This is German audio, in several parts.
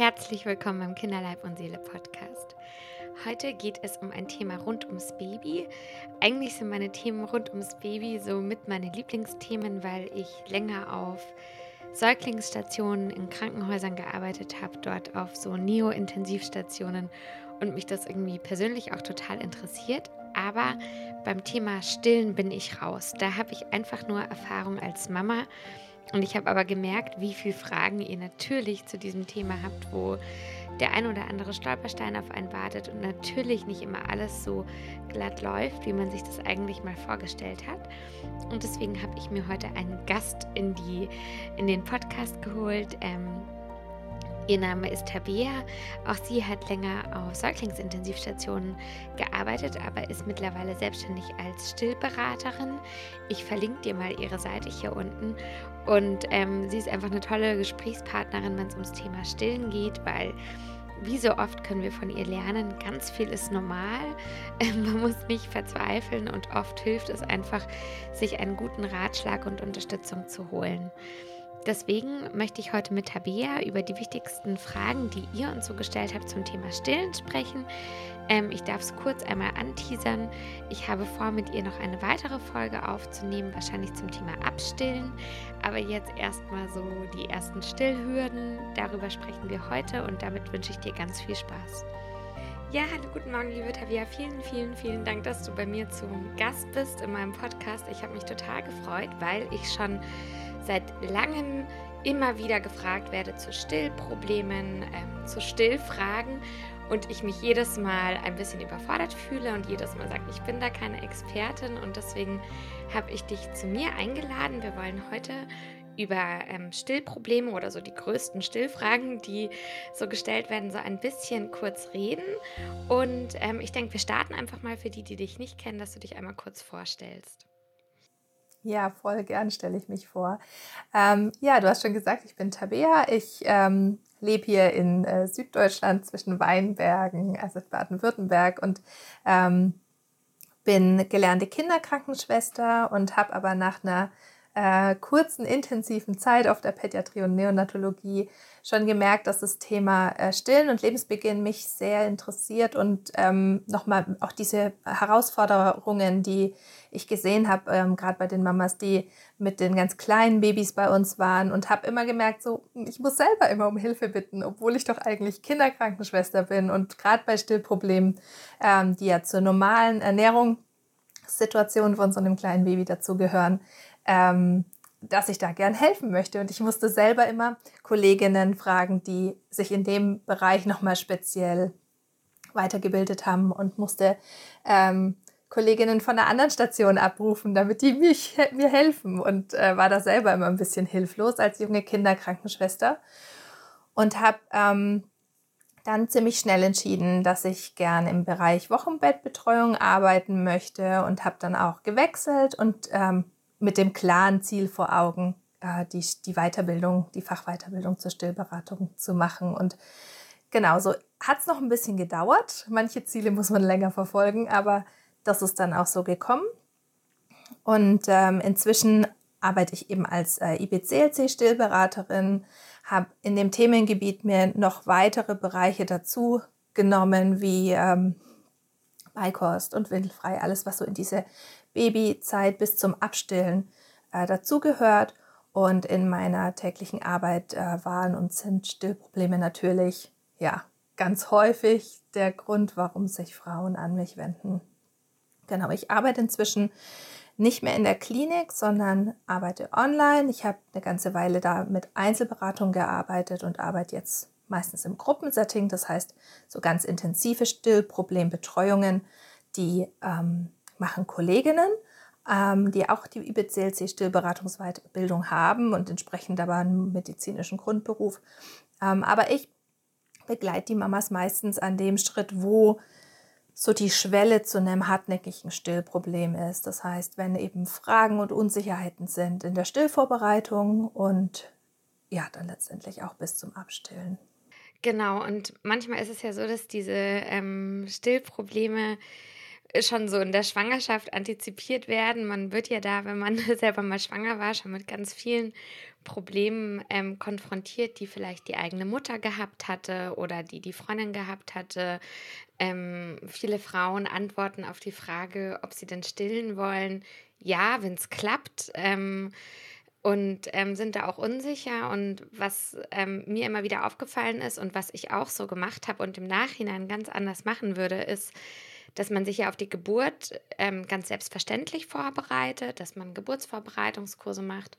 Herzlich willkommen beim Kinderleib und Seele Podcast. Heute geht es um ein Thema rund ums Baby. Eigentlich sind meine Themen rund ums Baby so mit meine Lieblingsthemen, weil ich länger auf Säuglingsstationen in Krankenhäusern gearbeitet habe, dort auf so Neo-Intensivstationen und mich das irgendwie persönlich auch total interessiert. Aber beim Thema Stillen bin ich raus. Da habe ich einfach nur Erfahrung als Mama und ich habe aber gemerkt, wie viele Fragen ihr natürlich zu diesem Thema habt, wo der ein oder andere Stolperstein auf einen wartet und natürlich nicht immer alles so glatt läuft, wie man sich das eigentlich mal vorgestellt hat. Und deswegen habe ich mir heute einen Gast in, die, in den Podcast geholt. Ähm, Ihr Name ist Tabea. Auch sie hat länger auf Säuglingsintensivstationen gearbeitet, aber ist mittlerweile selbstständig als Stillberaterin. Ich verlinke dir mal ihre Seite hier unten. Und ähm, sie ist einfach eine tolle Gesprächspartnerin, wenn es ums Thema Stillen geht, weil wie so oft können wir von ihr lernen, ganz viel ist normal. Man muss nicht verzweifeln und oft hilft es einfach, sich einen guten Ratschlag und Unterstützung zu holen. Deswegen möchte ich heute mit Tabea über die wichtigsten Fragen, die ihr uns so gestellt habt zum Thema Stillen sprechen. Ähm, ich darf es kurz einmal anteasern. Ich habe vor, mit ihr noch eine weitere Folge aufzunehmen, wahrscheinlich zum Thema Abstillen. Aber jetzt erstmal so die ersten Stillhürden. Darüber sprechen wir heute und damit wünsche ich dir ganz viel Spaß. Ja, hallo, guten Morgen, liebe Tavia. Vielen, vielen, vielen Dank, dass du bei mir zum Gast bist in meinem Podcast. Ich habe mich total gefreut, weil ich schon seit langem immer wieder gefragt werde zu Stillproblemen, ähm, zu Stillfragen und ich mich jedes Mal ein bisschen überfordert fühle und jedes Mal sage, ich bin da keine Expertin und deswegen habe ich dich zu mir eingeladen. Wir wollen heute über ähm, Stillprobleme oder so die größten Stillfragen, die so gestellt werden, so ein bisschen kurz reden. Und ähm, ich denke, wir starten einfach mal für die, die dich nicht kennen, dass du dich einmal kurz vorstellst. Ja, voll gern stelle ich mich vor. Ähm, ja, du hast schon gesagt, ich bin Tabea. Ich ähm, lebe hier in äh, Süddeutschland zwischen Weinbergen, also Baden-Württemberg und ähm, bin gelernte Kinderkrankenschwester und habe aber nach einer äh, kurzen, intensiven Zeit auf der Pädiatrie und Neonatologie schon gemerkt, dass das Thema äh, Stillen und Lebensbeginn mich sehr interessiert und ähm, nochmal auch diese Herausforderungen, die ich gesehen habe, ähm, gerade bei den Mamas, die mit den ganz kleinen Babys bei uns waren und habe immer gemerkt, so, ich muss selber immer um Hilfe bitten, obwohl ich doch eigentlich Kinderkrankenschwester bin und gerade bei Stillproblemen, ähm, die ja zur normalen Ernährungssituation von so einem kleinen Baby dazugehören, ähm, dass ich da gern helfen möchte. Und ich musste selber immer Kolleginnen fragen, die sich in dem Bereich nochmal speziell weitergebildet haben und musste ähm, Kolleginnen von einer anderen Station abrufen, damit die mich, mir helfen und äh, war da selber immer ein bisschen hilflos als junge Kinderkrankenschwester und habe ähm, dann ziemlich schnell entschieden, dass ich gern im Bereich Wochenbettbetreuung arbeiten möchte und habe dann auch gewechselt und ähm, mit dem klaren Ziel vor Augen, äh, die, die Weiterbildung, die Fachweiterbildung zur Stillberatung zu machen. Und genau so hat es noch ein bisschen gedauert. Manche Ziele muss man länger verfolgen, aber das ist dann auch so gekommen. Und ähm, inzwischen arbeite ich eben als äh, IBCLC-Stillberaterin, habe in dem Themengebiet mir noch weitere Bereiche dazu genommen, wie ähm, Beikost und Windelfrei, alles, was so in diese Babyzeit bis zum Abstillen äh, dazugehört. Und in meiner täglichen Arbeit äh, waren und sind Stillprobleme natürlich ja ganz häufig der Grund, warum sich Frauen an mich wenden. Genau, ich arbeite inzwischen nicht mehr in der Klinik, sondern arbeite online. Ich habe eine ganze Weile da mit Einzelberatung gearbeitet und arbeite jetzt meistens im Gruppensetting. Das heißt, so ganz intensive Stillproblembetreuungen, die ähm, machen Kolleginnen, ähm, die auch die IBCLC-Stillberatungsweiterbildung haben und entsprechend aber einen medizinischen Grundberuf. Ähm, aber ich begleite die Mamas meistens an dem Schritt, wo so die Schwelle zu einem hartnäckigen Stillproblem ist. Das heißt, wenn eben Fragen und Unsicherheiten sind in der Stillvorbereitung und ja, dann letztendlich auch bis zum Abstillen. Genau, und manchmal ist es ja so, dass diese ähm, Stillprobleme schon so in der Schwangerschaft antizipiert werden. Man wird ja da, wenn man selber mal schwanger war, schon mit ganz vielen Problemen ähm, konfrontiert, die vielleicht die eigene Mutter gehabt hatte oder die die Freundin gehabt hatte. Ähm, viele Frauen antworten auf die Frage, ob sie denn stillen wollen. Ja, wenn es klappt. Ähm, und ähm, sind da auch unsicher. Und was ähm, mir immer wieder aufgefallen ist und was ich auch so gemacht habe und im Nachhinein ganz anders machen würde, ist, dass man sich ja auf die Geburt ähm, ganz selbstverständlich vorbereitet, dass man Geburtsvorbereitungskurse macht.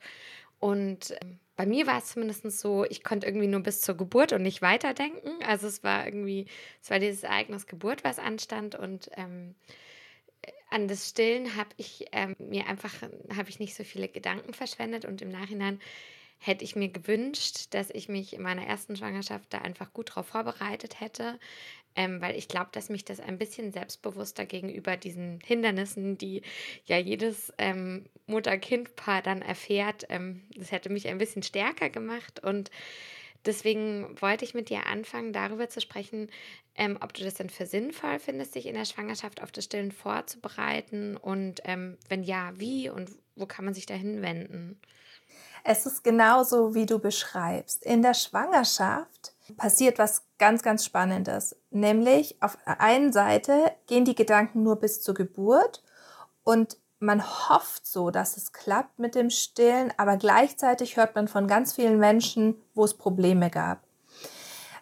Und ähm, bei mir war es zumindest so, ich konnte irgendwie nur bis zur Geburt und nicht weiterdenken. Also es war irgendwie, es war dieses Ereignis Geburt, was anstand und ähm, an das Stillen habe ich ähm, mir einfach, habe ich nicht so viele Gedanken verschwendet und im Nachhinein hätte ich mir gewünscht, dass ich mich in meiner ersten Schwangerschaft da einfach gut darauf vorbereitet hätte, ähm, weil ich glaube, dass mich das ein bisschen selbstbewusster gegenüber diesen Hindernissen, die ja jedes ähm, Mutter-Kind-Paar dann erfährt, ähm, das hätte mich ein bisschen stärker gemacht und Deswegen wollte ich mit dir anfangen, darüber zu sprechen, ähm, ob du das denn für sinnvoll findest, sich in der Schwangerschaft auf das Stillen vorzubereiten und ähm, wenn ja, wie und wo kann man sich da hinwenden? Es ist genauso, wie du beschreibst. In der Schwangerschaft passiert was ganz, ganz Spannendes. Nämlich auf der einen Seite gehen die Gedanken nur bis zur Geburt und man hofft so, dass es klappt mit dem Stillen, aber gleichzeitig hört man von ganz vielen Menschen, wo es Probleme gab.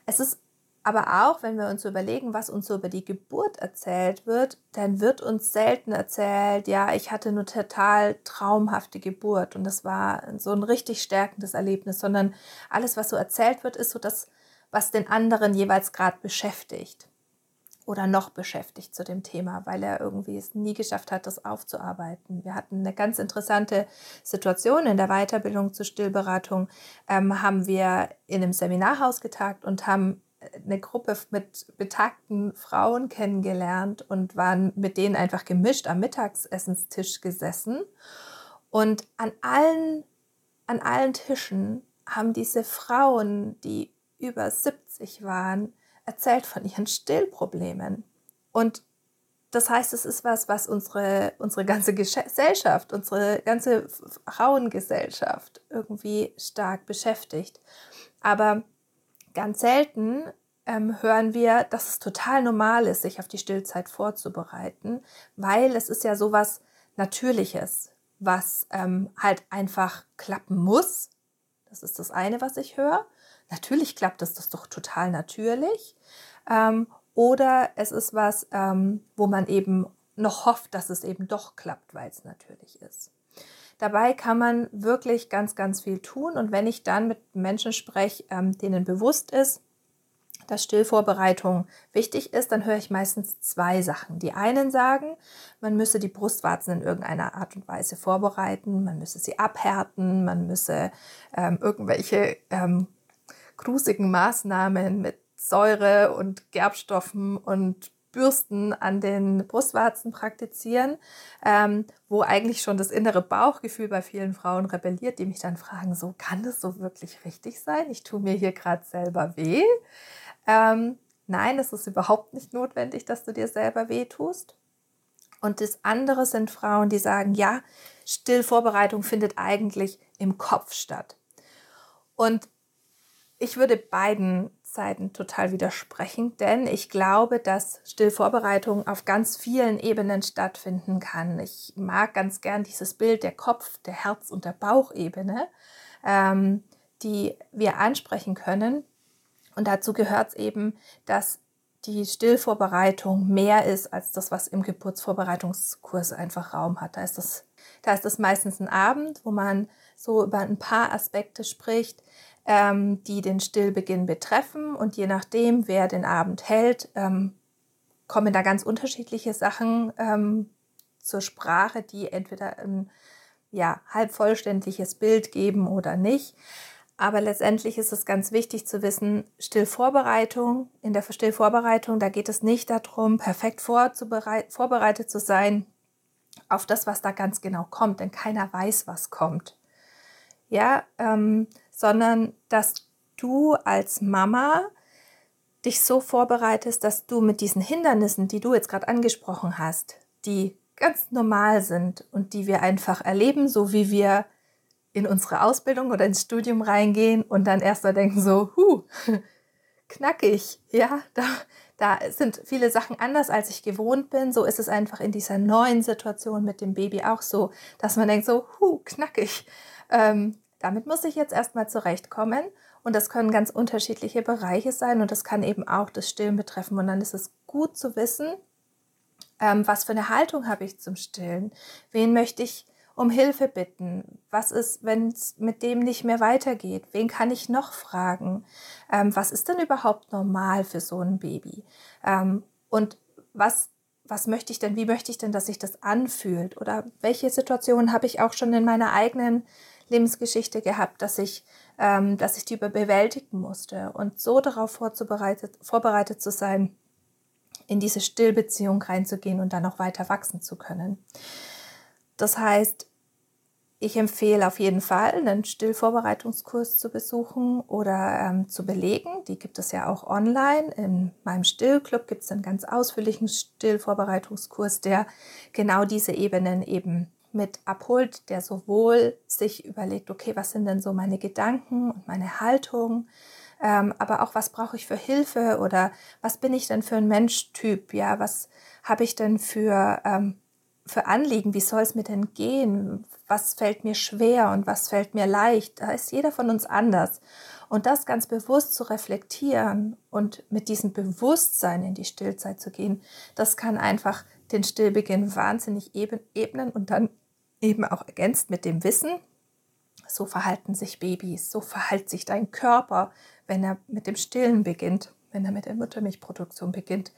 Es ist aber auch, wenn wir uns überlegen, was uns so über die Geburt erzählt wird, dann wird uns selten erzählt, ja, ich hatte eine total traumhafte Geburt und das war so ein richtig stärkendes Erlebnis, sondern alles, was so erzählt wird, ist so das, was den anderen jeweils gerade beschäftigt oder noch beschäftigt zu dem Thema, weil er irgendwie es nie geschafft hat, das aufzuarbeiten. Wir hatten eine ganz interessante Situation in der Weiterbildung zur Stillberatung. Ähm, haben wir in einem Seminarhaus getagt und haben eine Gruppe mit betagten Frauen kennengelernt und waren mit denen einfach gemischt am Mittagsessenstisch gesessen. Und an allen, an allen Tischen haben diese Frauen, die über 70 waren, erzählt von ihren Stillproblemen. Und das heißt, es ist was, was unsere, unsere ganze Gesellschaft, unsere ganze Frauengesellschaft irgendwie stark beschäftigt. Aber ganz selten ähm, hören wir, dass es total normal ist, sich auf die Stillzeit vorzubereiten, weil es ist ja sowas Natürliches, was ähm, halt einfach klappen muss. Das ist das eine, was ich höre. Natürlich klappt es das doch total natürlich. Ähm, oder es ist was, ähm, wo man eben noch hofft, dass es eben doch klappt, weil es natürlich ist. Dabei kann man wirklich ganz, ganz viel tun. Und wenn ich dann mit Menschen spreche, ähm, denen bewusst ist, dass Stillvorbereitung wichtig ist, dann höre ich meistens zwei Sachen. Die einen sagen, man müsse die Brustwarzen in irgendeiner Art und Weise vorbereiten, man müsse sie abhärten, man müsse ähm, irgendwelche ähm, grusigen Maßnahmen mit Säure und Gerbstoffen und Bürsten an den Brustwarzen praktizieren, ähm, wo eigentlich schon das innere Bauchgefühl bei vielen Frauen rebelliert, die mich dann fragen, so kann das so wirklich richtig sein? Ich tue mir hier gerade selber weh. Ähm, nein, es ist überhaupt nicht notwendig, dass du dir selber weh tust. Und das andere sind Frauen, die sagen, ja, Stillvorbereitung findet eigentlich im Kopf statt. Und ich würde beiden Seiten total widersprechen, denn ich glaube, dass Stillvorbereitung auf ganz vielen Ebenen stattfinden kann. Ich mag ganz gern dieses Bild der Kopf-, der Herz- und der Bauchebene, ähm, die wir ansprechen können. Und dazu gehört es eben, dass die Stillvorbereitung mehr ist als das, was im Geburtsvorbereitungskurs einfach Raum hat. Da ist das, da ist das meistens ein Abend, wo man so über ein paar Aspekte spricht, ähm, die den Stillbeginn betreffen. Und je nachdem, wer den Abend hält, ähm, kommen da ganz unterschiedliche Sachen ähm, zur Sprache, die entweder ein ja, halb vollständiges Bild geben oder nicht. Aber letztendlich ist es ganz wichtig zu wissen, Stillvorbereitung, in der Stillvorbereitung, da geht es nicht darum, perfekt vorbereitet zu sein auf das, was da ganz genau kommt, denn keiner weiß, was kommt. Ja, ähm, sondern dass du als Mama dich so vorbereitest, dass du mit diesen Hindernissen, die du jetzt gerade angesprochen hast, die ganz normal sind und die wir einfach erleben, so wie wir in unsere Ausbildung oder ins Studium reingehen und dann erst mal denken so, huh, knackig, ja, da, da sind viele Sachen anders, als ich gewohnt bin. So ist es einfach in dieser neuen Situation mit dem Baby auch so, dass man denkt so, huh, knackig. Ähm, damit muss ich jetzt erstmal zurechtkommen. Und das können ganz unterschiedliche Bereiche sein und das kann eben auch das Stillen betreffen. Und dann ist es gut zu wissen, ähm, was für eine Haltung habe ich zum Stillen? Wen möchte ich um Hilfe bitten? Was ist, wenn es mit dem nicht mehr weitergeht? Wen kann ich noch fragen? Ähm, was ist denn überhaupt normal für so ein Baby? Ähm, und was, was möchte ich denn, wie möchte ich denn, dass sich das anfühlt? Oder welche Situationen habe ich auch schon in meiner eigenen Lebensgeschichte gehabt, dass ich, ähm, dass ich die bewältigen musste und so darauf vorbereitet, vorbereitet zu sein, in diese Stillbeziehung reinzugehen und dann noch weiter wachsen zu können. Das heißt, ich empfehle auf jeden Fall, einen Stillvorbereitungskurs zu besuchen oder ähm, zu belegen. Die gibt es ja auch online. In meinem Stillclub gibt es einen ganz ausführlichen Stillvorbereitungskurs, der genau diese Ebenen eben mit abholt, der sowohl sich überlegt, okay, was sind denn so meine Gedanken und meine Haltung, ähm, aber auch was brauche ich für Hilfe oder was bin ich denn für ein Menschtyp, ja, was habe ich denn für ähm, für Anliegen? Wie soll es mir denn gehen? Was fällt mir schwer und was fällt mir leicht? Da ist jeder von uns anders. Und das ganz bewusst zu reflektieren und mit diesem Bewusstsein in die Stillzeit zu gehen, das kann einfach den Stillbeginn wahnsinnig ebnen und dann eben auch ergänzt mit dem Wissen, so verhalten sich Babys, so verhält sich dein Körper, wenn er mit dem Stillen beginnt, wenn er mit der Muttermilchproduktion beginnt.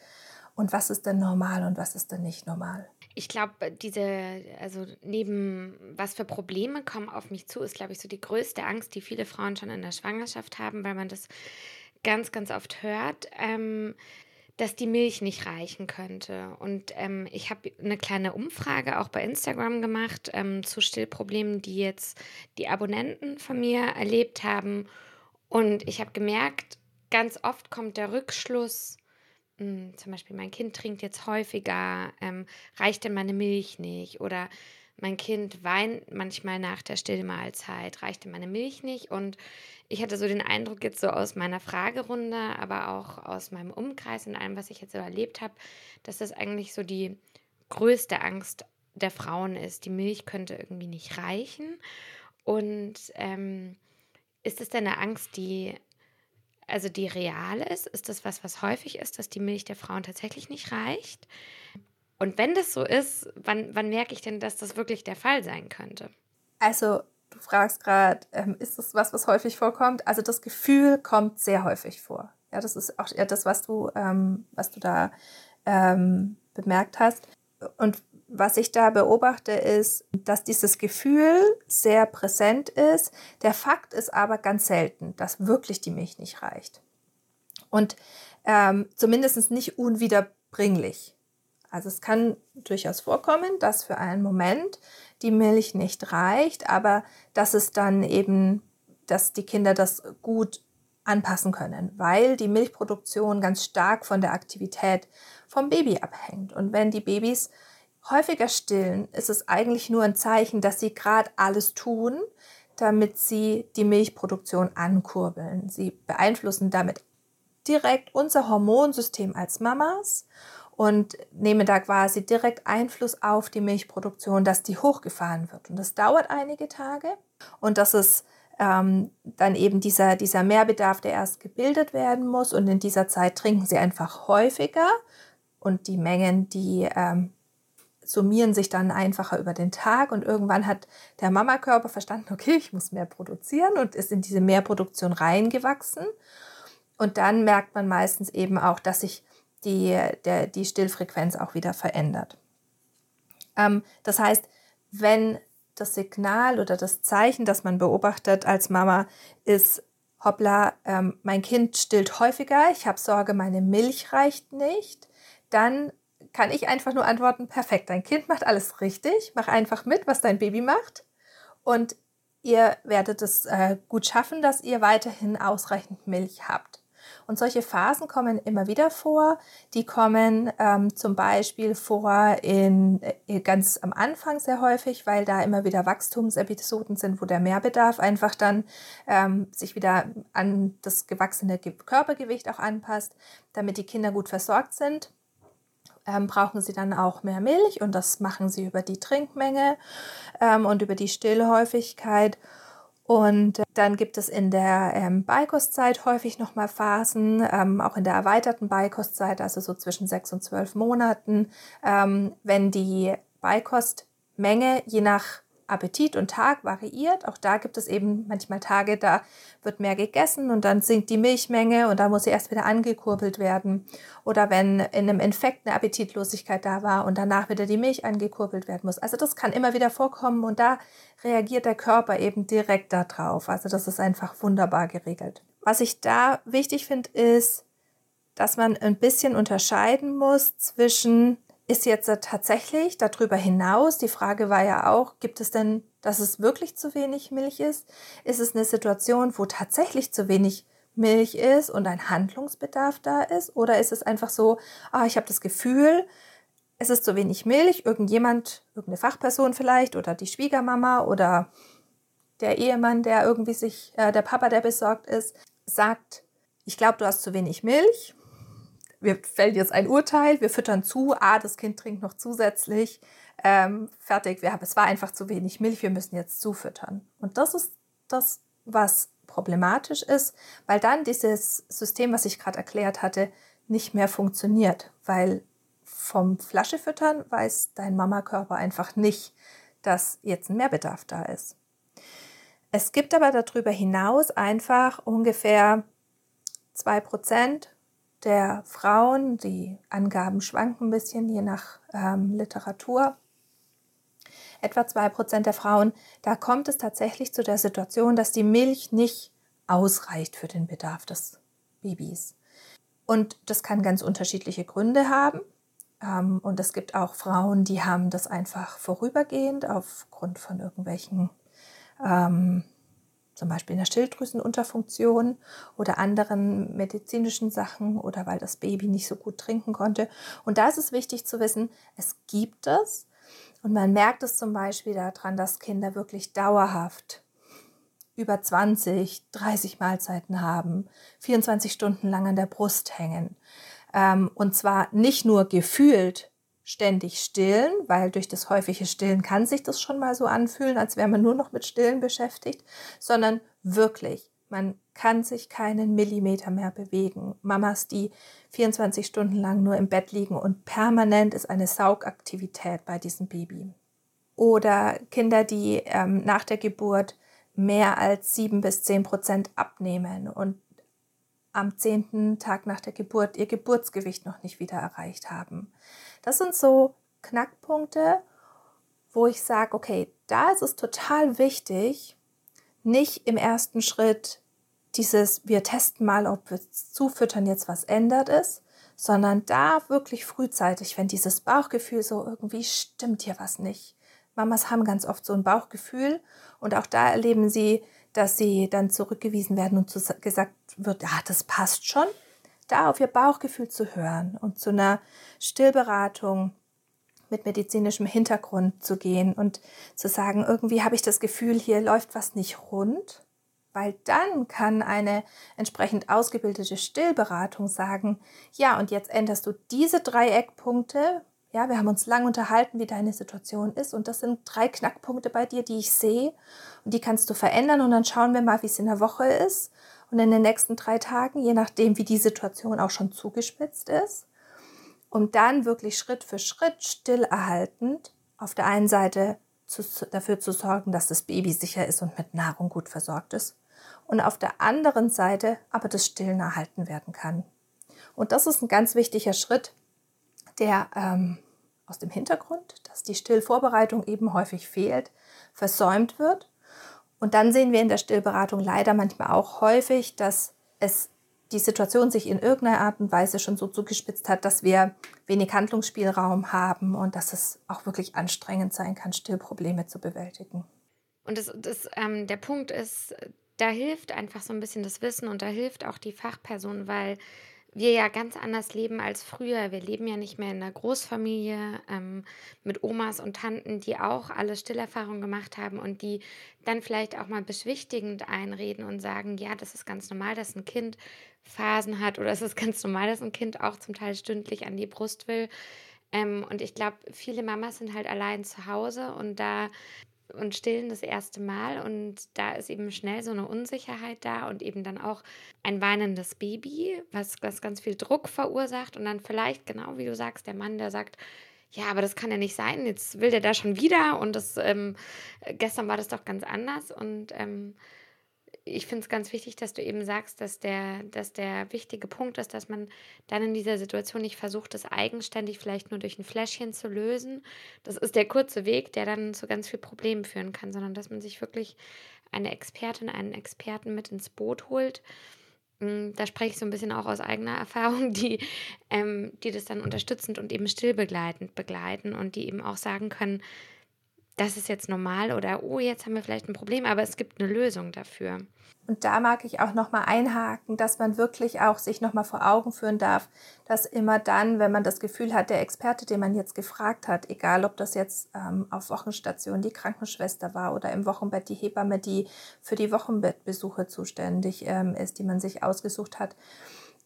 Und was ist denn normal und was ist denn nicht normal? Ich glaube, diese, also neben was für Probleme kommen auf mich zu, ist, glaube ich, so die größte Angst, die viele Frauen schon in der Schwangerschaft haben, weil man das ganz, ganz oft hört, ähm, dass die Milch nicht reichen könnte. Und ähm, ich habe eine kleine Umfrage auch bei Instagram gemacht ähm, zu Stillproblemen, die jetzt die Abonnenten von mir erlebt haben. Und ich habe gemerkt, ganz oft kommt der Rückschluss, hm, zum Beispiel mein Kind trinkt jetzt häufiger, ähm, reicht denn meine Milch nicht? Oder mein Kind weint manchmal nach der Stillmahlzeit, reicht denn meine Milch nicht? Und ich hatte so den Eindruck jetzt so aus meiner Fragerunde, aber auch aus meinem Umkreis und allem, was ich jetzt so erlebt habe, dass das eigentlich so die größte Angst der Frauen ist. Die Milch könnte irgendwie nicht reichen. Und ähm, ist es denn eine Angst, die also die real ist? Ist das was, was häufig ist, dass die Milch der Frauen tatsächlich nicht reicht? Und wenn das so ist, wann, wann merke ich denn, dass das wirklich der Fall sein könnte? Also du fragst gerade, ähm, ist das was, was häufig vorkommt? Also das Gefühl kommt sehr häufig vor. Ja, das ist auch eher das, was du, ähm, was du da ähm, bemerkt hast. Und was ich da beobachte, ist, dass dieses Gefühl sehr präsent ist. Der Fakt ist aber ganz selten, dass wirklich die Milch nicht reicht. Und ähm, zumindest nicht unwiederbringlich. Also es kann durchaus vorkommen, dass für einen Moment die Milch nicht reicht, aber dass es dann eben, dass die Kinder das gut anpassen können, weil die Milchproduktion ganz stark von der Aktivität vom Baby abhängt. Und wenn die Babys häufiger stillen, ist es eigentlich nur ein Zeichen, dass sie gerade alles tun, damit sie die Milchproduktion ankurbeln. Sie beeinflussen damit direkt unser Hormonsystem als Mamas und nehmen da quasi direkt Einfluss auf die Milchproduktion, dass die hochgefahren wird. Und das dauert einige Tage und das ist ähm, dann eben dieser, dieser Mehrbedarf, der erst gebildet werden muss. Und in dieser Zeit trinken sie einfach häufiger und die Mengen, die ähm, summieren sich dann einfacher über den Tag und irgendwann hat der Mamakörper verstanden, okay, ich muss mehr produzieren und ist in diese Mehrproduktion reingewachsen. Und dann merkt man meistens eben auch, dass sich die, der, die Stillfrequenz auch wieder verändert. Ähm, das heißt, wenn das Signal oder das Zeichen, das man beobachtet als Mama, ist, hoppla, ähm, mein Kind stillt häufiger, ich habe Sorge, meine Milch reicht nicht, dann kann ich einfach nur antworten, perfekt, dein Kind macht alles richtig, mach einfach mit, was dein Baby macht und ihr werdet es äh, gut schaffen, dass ihr weiterhin ausreichend Milch habt. Und solche Phasen kommen immer wieder vor. Die kommen ähm, zum Beispiel vor in, äh, ganz am Anfang sehr häufig, weil da immer wieder Wachstumsepisoden sind, wo der Mehrbedarf einfach dann ähm, sich wieder an das gewachsene Körpergewicht auch anpasst, damit die Kinder gut versorgt sind ähm, brauchen sie dann auch mehr Milch und das machen sie über die Trinkmenge ähm, und über die Stillhäufigkeit. Und äh, dann gibt es in der ähm, Beikostzeit häufig nochmal Phasen, ähm, auch in der erweiterten Beikostzeit, also so zwischen sechs und zwölf Monaten, ähm, wenn die Beikostmenge je nach Appetit und Tag variiert. Auch da gibt es eben manchmal Tage, da wird mehr gegessen und dann sinkt die Milchmenge und da muss sie erst wieder angekurbelt werden. Oder wenn in einem Infekt eine Appetitlosigkeit da war und danach wieder die Milch angekurbelt werden muss. Also das kann immer wieder vorkommen und da reagiert der Körper eben direkt darauf. Also das ist einfach wunderbar geregelt. Was ich da wichtig finde, ist, dass man ein bisschen unterscheiden muss zwischen ist jetzt tatsächlich darüber hinaus, die Frage war ja auch, gibt es denn, dass es wirklich zu wenig Milch ist? Ist es eine Situation, wo tatsächlich zu wenig Milch ist und ein Handlungsbedarf da ist? Oder ist es einfach so, ah, ich habe das Gefühl, es ist zu wenig Milch, irgendjemand, irgendeine Fachperson vielleicht oder die Schwiegermama oder der Ehemann, der irgendwie sich, äh, der Papa, der besorgt ist, sagt, ich glaube, du hast zu wenig Milch wir fällt jetzt ein Urteil, wir füttern zu, ah, das Kind trinkt noch zusätzlich, ähm, fertig, wir haben, es war einfach zu wenig Milch, wir müssen jetzt zufüttern. Und das ist das, was problematisch ist, weil dann dieses System, was ich gerade erklärt hatte, nicht mehr funktioniert, weil vom Flaschefüttern weiß dein Mamakörper einfach nicht, dass jetzt ein Mehrbedarf da ist. Es gibt aber darüber hinaus einfach ungefähr zwei Prozent der Frauen, die Angaben schwanken ein bisschen je nach ähm, Literatur, etwa 2% der Frauen, da kommt es tatsächlich zu der Situation, dass die Milch nicht ausreicht für den Bedarf des Babys. Und das kann ganz unterschiedliche Gründe haben. Ähm, und es gibt auch Frauen, die haben das einfach vorübergehend aufgrund von irgendwelchen ähm, zum Beispiel einer Schilddrüsenunterfunktion oder anderen medizinischen Sachen oder weil das Baby nicht so gut trinken konnte. Und da ist es wichtig zu wissen, es gibt es. Und man merkt es zum Beispiel daran, dass Kinder wirklich dauerhaft über 20, 30 Mahlzeiten haben, 24 Stunden lang an der Brust hängen. Ähm, und zwar nicht nur gefühlt ständig stillen, weil durch das häufige Stillen kann sich das schon mal so anfühlen, als wäre man nur noch mit Stillen beschäftigt, sondern wirklich, man kann sich keinen Millimeter mehr bewegen. Mamas, die 24 Stunden lang nur im Bett liegen und permanent ist eine Saugaktivität bei diesem Baby. Oder Kinder, die ähm, nach der Geburt mehr als 7 bis 10 Prozent abnehmen und am zehnten Tag nach der Geburt ihr Geburtsgewicht noch nicht wieder erreicht haben. Das sind so Knackpunkte, wo ich sage, okay, da ist es total wichtig, nicht im ersten Schritt dieses, wir testen mal, ob wir zufüttern jetzt was ändert ist, sondern da wirklich frühzeitig, wenn dieses Bauchgefühl so irgendwie stimmt hier was nicht. Mamas haben ganz oft so ein Bauchgefühl und auch da erleben sie, dass sie dann zurückgewiesen werden und gesagt wird, ja, das passt schon da auf ihr Bauchgefühl zu hören und zu einer Stillberatung mit medizinischem Hintergrund zu gehen und zu sagen, irgendwie habe ich das Gefühl, hier läuft was nicht rund, weil dann kann eine entsprechend ausgebildete Stillberatung sagen, ja, und jetzt änderst du diese drei Eckpunkte. Ja, wir haben uns lang unterhalten, wie deine Situation ist und das sind drei Knackpunkte bei dir, die ich sehe. Und die kannst du verändern und dann schauen wir mal, wie es in der Woche ist und in den nächsten drei Tagen, je nachdem, wie die Situation auch schon zugespitzt ist, um dann wirklich Schritt für Schritt still erhaltend auf der einen Seite zu, dafür zu sorgen, dass das Baby sicher ist und mit Nahrung gut versorgt ist und auf der anderen Seite aber das Stillen erhalten werden kann. Und das ist ein ganz wichtiger Schritt, der ähm, aus dem Hintergrund, dass die Stillvorbereitung eben häufig fehlt, versäumt wird und dann sehen wir in der Stillberatung leider manchmal auch häufig, dass es die Situation sich in irgendeiner Art und Weise schon so zugespitzt hat, dass wir wenig Handlungsspielraum haben und dass es auch wirklich anstrengend sein kann, Stillprobleme zu bewältigen. Und das, das, ähm, der Punkt ist, da hilft einfach so ein bisschen das Wissen und da hilft auch die Fachperson, weil wir ja ganz anders leben als früher. Wir leben ja nicht mehr in einer Großfamilie ähm, mit Omas und Tanten, die auch alle Stillerfahrungen gemacht haben und die dann vielleicht auch mal beschwichtigend einreden und sagen, ja, das ist ganz normal, dass ein Kind Phasen hat oder es ist ganz normal, dass ein Kind auch zum Teil stündlich an die Brust will. Ähm, und ich glaube, viele Mamas sind halt allein zu Hause und da und stillen das erste Mal und da ist eben schnell so eine Unsicherheit da und eben dann auch ein weinendes Baby, was, was ganz viel Druck verursacht und dann vielleicht genau wie du sagst, der Mann, der sagt, ja, aber das kann ja nicht sein, jetzt will der da schon wieder und das ähm, gestern war das doch ganz anders und ähm, ich finde es ganz wichtig, dass du eben sagst, dass der, dass der wichtige Punkt ist, dass man dann in dieser Situation nicht versucht, das eigenständig vielleicht nur durch ein Fläschchen zu lösen. Das ist der kurze Weg, der dann zu ganz vielen Problemen führen kann, sondern dass man sich wirklich eine Expertin, einen Experten mit ins Boot holt. Hm, da spreche ich so ein bisschen auch aus eigener Erfahrung, die, ähm, die das dann unterstützend und eben stillbegleitend begleiten und die eben auch sagen können, das ist jetzt normal oder oh, jetzt haben wir vielleicht ein Problem, aber es gibt eine Lösung dafür. Und da mag ich auch nochmal einhaken, dass man wirklich auch sich nochmal vor Augen führen darf, dass immer dann, wenn man das Gefühl hat, der Experte, den man jetzt gefragt hat, egal ob das jetzt ähm, auf Wochenstation die Krankenschwester war oder im Wochenbett die Hebamme, die für die Wochenbettbesuche zuständig ähm, ist, die man sich ausgesucht hat,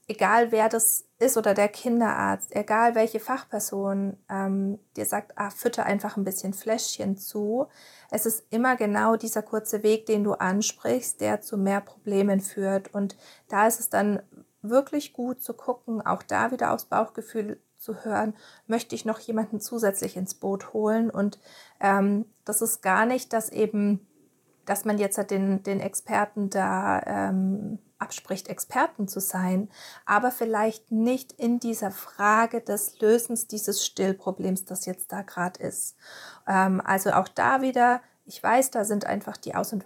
egal wer das ist oder der Kinderarzt, egal welche Fachperson ähm, dir sagt, ah, fütter einfach ein bisschen Fläschchen zu. Es ist immer genau dieser kurze Weg, den du ansprichst, der zu mehr Problemen führt. Und da ist es dann wirklich gut zu gucken, auch da wieder aufs Bauchgefühl zu hören, möchte ich noch jemanden zusätzlich ins Boot holen. Und ähm, das ist gar nicht, dass eben, dass man jetzt halt den, den Experten da ähm, abspricht, Experten zu sein, aber vielleicht nicht in dieser Frage des Lösens dieses Stillproblems, das jetzt da gerade ist. Ähm, also auch da wieder ich weiß, da sind einfach die Aus- und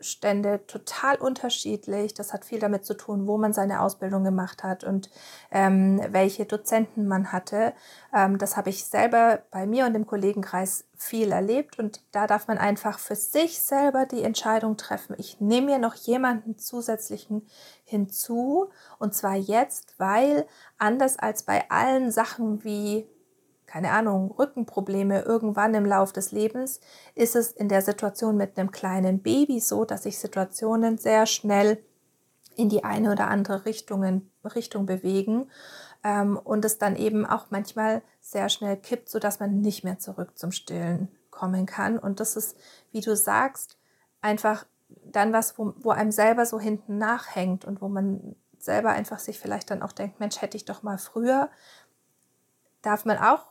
Weiterbildungsstände total unterschiedlich. Das hat viel damit zu tun, wo man seine Ausbildung gemacht hat und ähm, welche Dozenten man hatte. Ähm, das habe ich selber bei mir und im Kollegenkreis viel erlebt und da darf man einfach für sich selber die Entscheidung treffen. Ich nehme mir noch jemanden zusätzlichen hinzu und zwar jetzt, weil anders als bei allen Sachen wie keine Ahnung, Rückenprobleme irgendwann im Lauf des Lebens, ist es in der Situation mit einem kleinen Baby so, dass sich Situationen sehr schnell in die eine oder andere Richtungen, Richtung bewegen ähm, und es dann eben auch manchmal sehr schnell kippt, sodass man nicht mehr zurück zum Stillen kommen kann. Und das ist, wie du sagst, einfach dann was, wo, wo einem selber so hinten nachhängt und wo man selber einfach sich vielleicht dann auch denkt, Mensch, hätte ich doch mal früher, darf man auch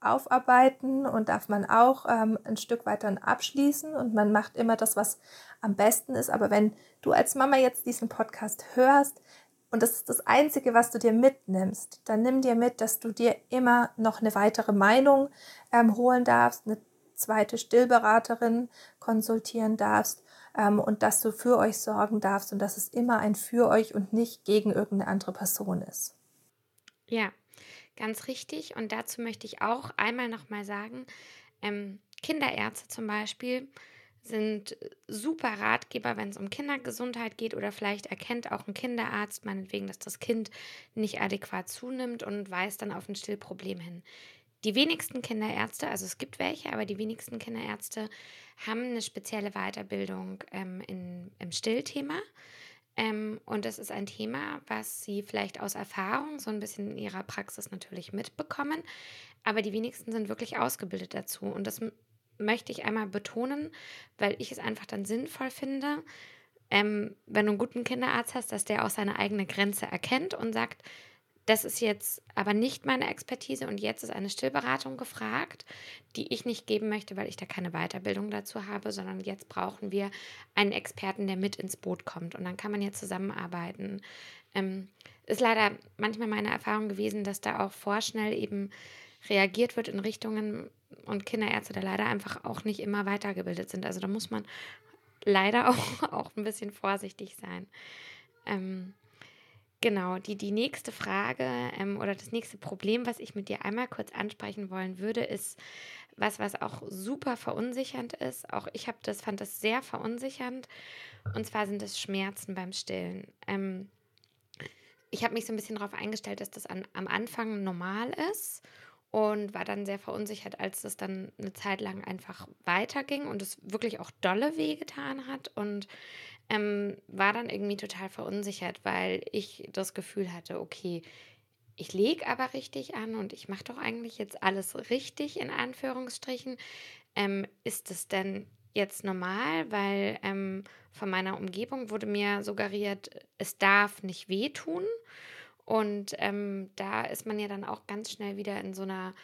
aufarbeiten und darf man auch ähm, ein Stück weiter abschließen und man macht immer das, was am besten ist. Aber wenn du als Mama jetzt diesen Podcast hörst und das ist das Einzige, was du dir mitnimmst, dann nimm dir mit, dass du dir immer noch eine weitere Meinung ähm, holen darfst, eine zweite Stillberaterin konsultieren darfst ähm, und dass du für euch sorgen darfst und dass es immer ein für euch und nicht gegen irgendeine andere Person ist. Ja, Ganz richtig. Und dazu möchte ich auch einmal nochmal sagen, ähm, Kinderärzte zum Beispiel sind super Ratgeber, wenn es um Kindergesundheit geht oder vielleicht erkennt auch ein Kinderarzt meinetwegen, dass das Kind nicht adäquat zunimmt und weist dann auf ein Stillproblem hin. Die wenigsten Kinderärzte, also es gibt welche, aber die wenigsten Kinderärzte haben eine spezielle Weiterbildung ähm, in, im Stillthema. Ähm, und das ist ein Thema, was Sie vielleicht aus Erfahrung so ein bisschen in Ihrer Praxis natürlich mitbekommen. Aber die wenigsten sind wirklich ausgebildet dazu. Und das möchte ich einmal betonen, weil ich es einfach dann sinnvoll finde, ähm, wenn du einen guten Kinderarzt hast, dass der auch seine eigene Grenze erkennt und sagt, das ist jetzt aber nicht meine Expertise und jetzt ist eine Stillberatung gefragt, die ich nicht geben möchte, weil ich da keine Weiterbildung dazu habe, sondern jetzt brauchen wir einen Experten, der mit ins Boot kommt und dann kann man ja zusammenarbeiten. Ähm, ist leider manchmal meine Erfahrung gewesen, dass da auch vorschnell eben reagiert wird in Richtungen und Kinderärzte da leider einfach auch nicht immer weitergebildet sind. Also da muss man leider auch, auch ein bisschen vorsichtig sein. Ähm, Genau, die, die nächste Frage ähm, oder das nächste Problem, was ich mit dir einmal kurz ansprechen wollen würde, ist was, was auch super verunsichernd ist. Auch ich habe das, fand das sehr verunsichernd. Und zwar sind es Schmerzen beim Stillen. Ähm, ich habe mich so ein bisschen darauf eingestellt, dass das an, am Anfang normal ist und war dann sehr verunsichert, als das dann eine Zeit lang einfach weiterging und es wirklich auch dolle wehgetan hat und ähm, war dann irgendwie total verunsichert, weil ich das Gefühl hatte, okay, ich lege aber richtig an und ich mache doch eigentlich jetzt alles richtig in Anführungsstrichen. Ähm, ist es denn jetzt normal, weil ähm, von meiner Umgebung wurde mir suggeriert, es darf nicht wehtun. Und ähm, da ist man ja dann auch ganz schnell wieder in so einer